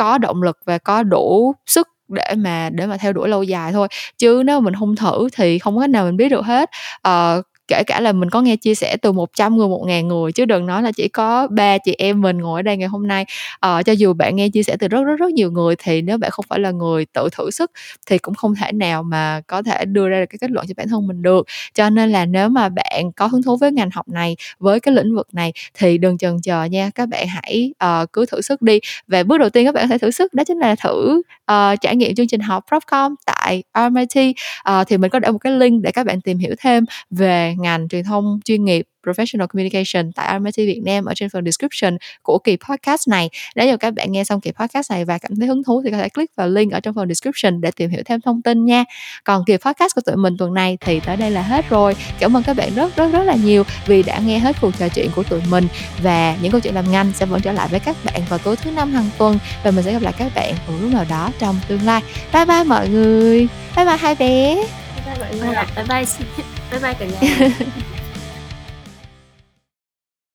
có động lực và có đủ sức để mà để mà theo đuổi lâu dài thôi. Chứ nếu mà mình không thử thì không có cách nào mình biết được hết. Uh, kể cả là mình có nghe chia sẻ từ 100 người một ngàn người chứ đừng nói là chỉ có ba chị em mình ngồi ở đây ngày hôm nay. Ờ, cho dù bạn nghe chia sẻ từ rất rất rất nhiều người thì nếu bạn không phải là người tự thử sức thì cũng không thể nào mà có thể đưa ra được cái kết luận cho bản thân mình được. Cho nên là nếu mà bạn có hứng thú với ngành học này với cái lĩnh vực này thì đừng chần chờ nha các bạn hãy uh, cứ thử sức đi. Và bước đầu tiên các bạn có thể thử sức đó chính là thử uh, trải nghiệm chương trình học Profcom tại RMIT uh, ờ, thì mình có để một cái link để các bạn tìm hiểu thêm về ngành truyền thông chuyên nghiệp, Professional Communication tại RMIT Việt Nam ở trên phần description của kỳ podcast này. Nếu như các bạn nghe xong kỳ podcast này và cảm thấy hứng thú thì có thể click vào link ở trong phần description để tìm hiểu thêm thông tin nha. Còn kỳ podcast của tụi mình tuần này thì tới đây là hết rồi. Cảm ơn các bạn rất rất rất là nhiều vì đã nghe hết cuộc trò chuyện của tụi mình và những câu chuyện làm ngành sẽ vẫn trở lại với các bạn vào tối thứ năm hàng tuần và mình sẽ gặp lại các bạn vào lúc nào đó trong tương lai. Bye bye mọi người. Bye bye hai bé. Bye bye mọi người. Bye bye. Bye bye cả nhà.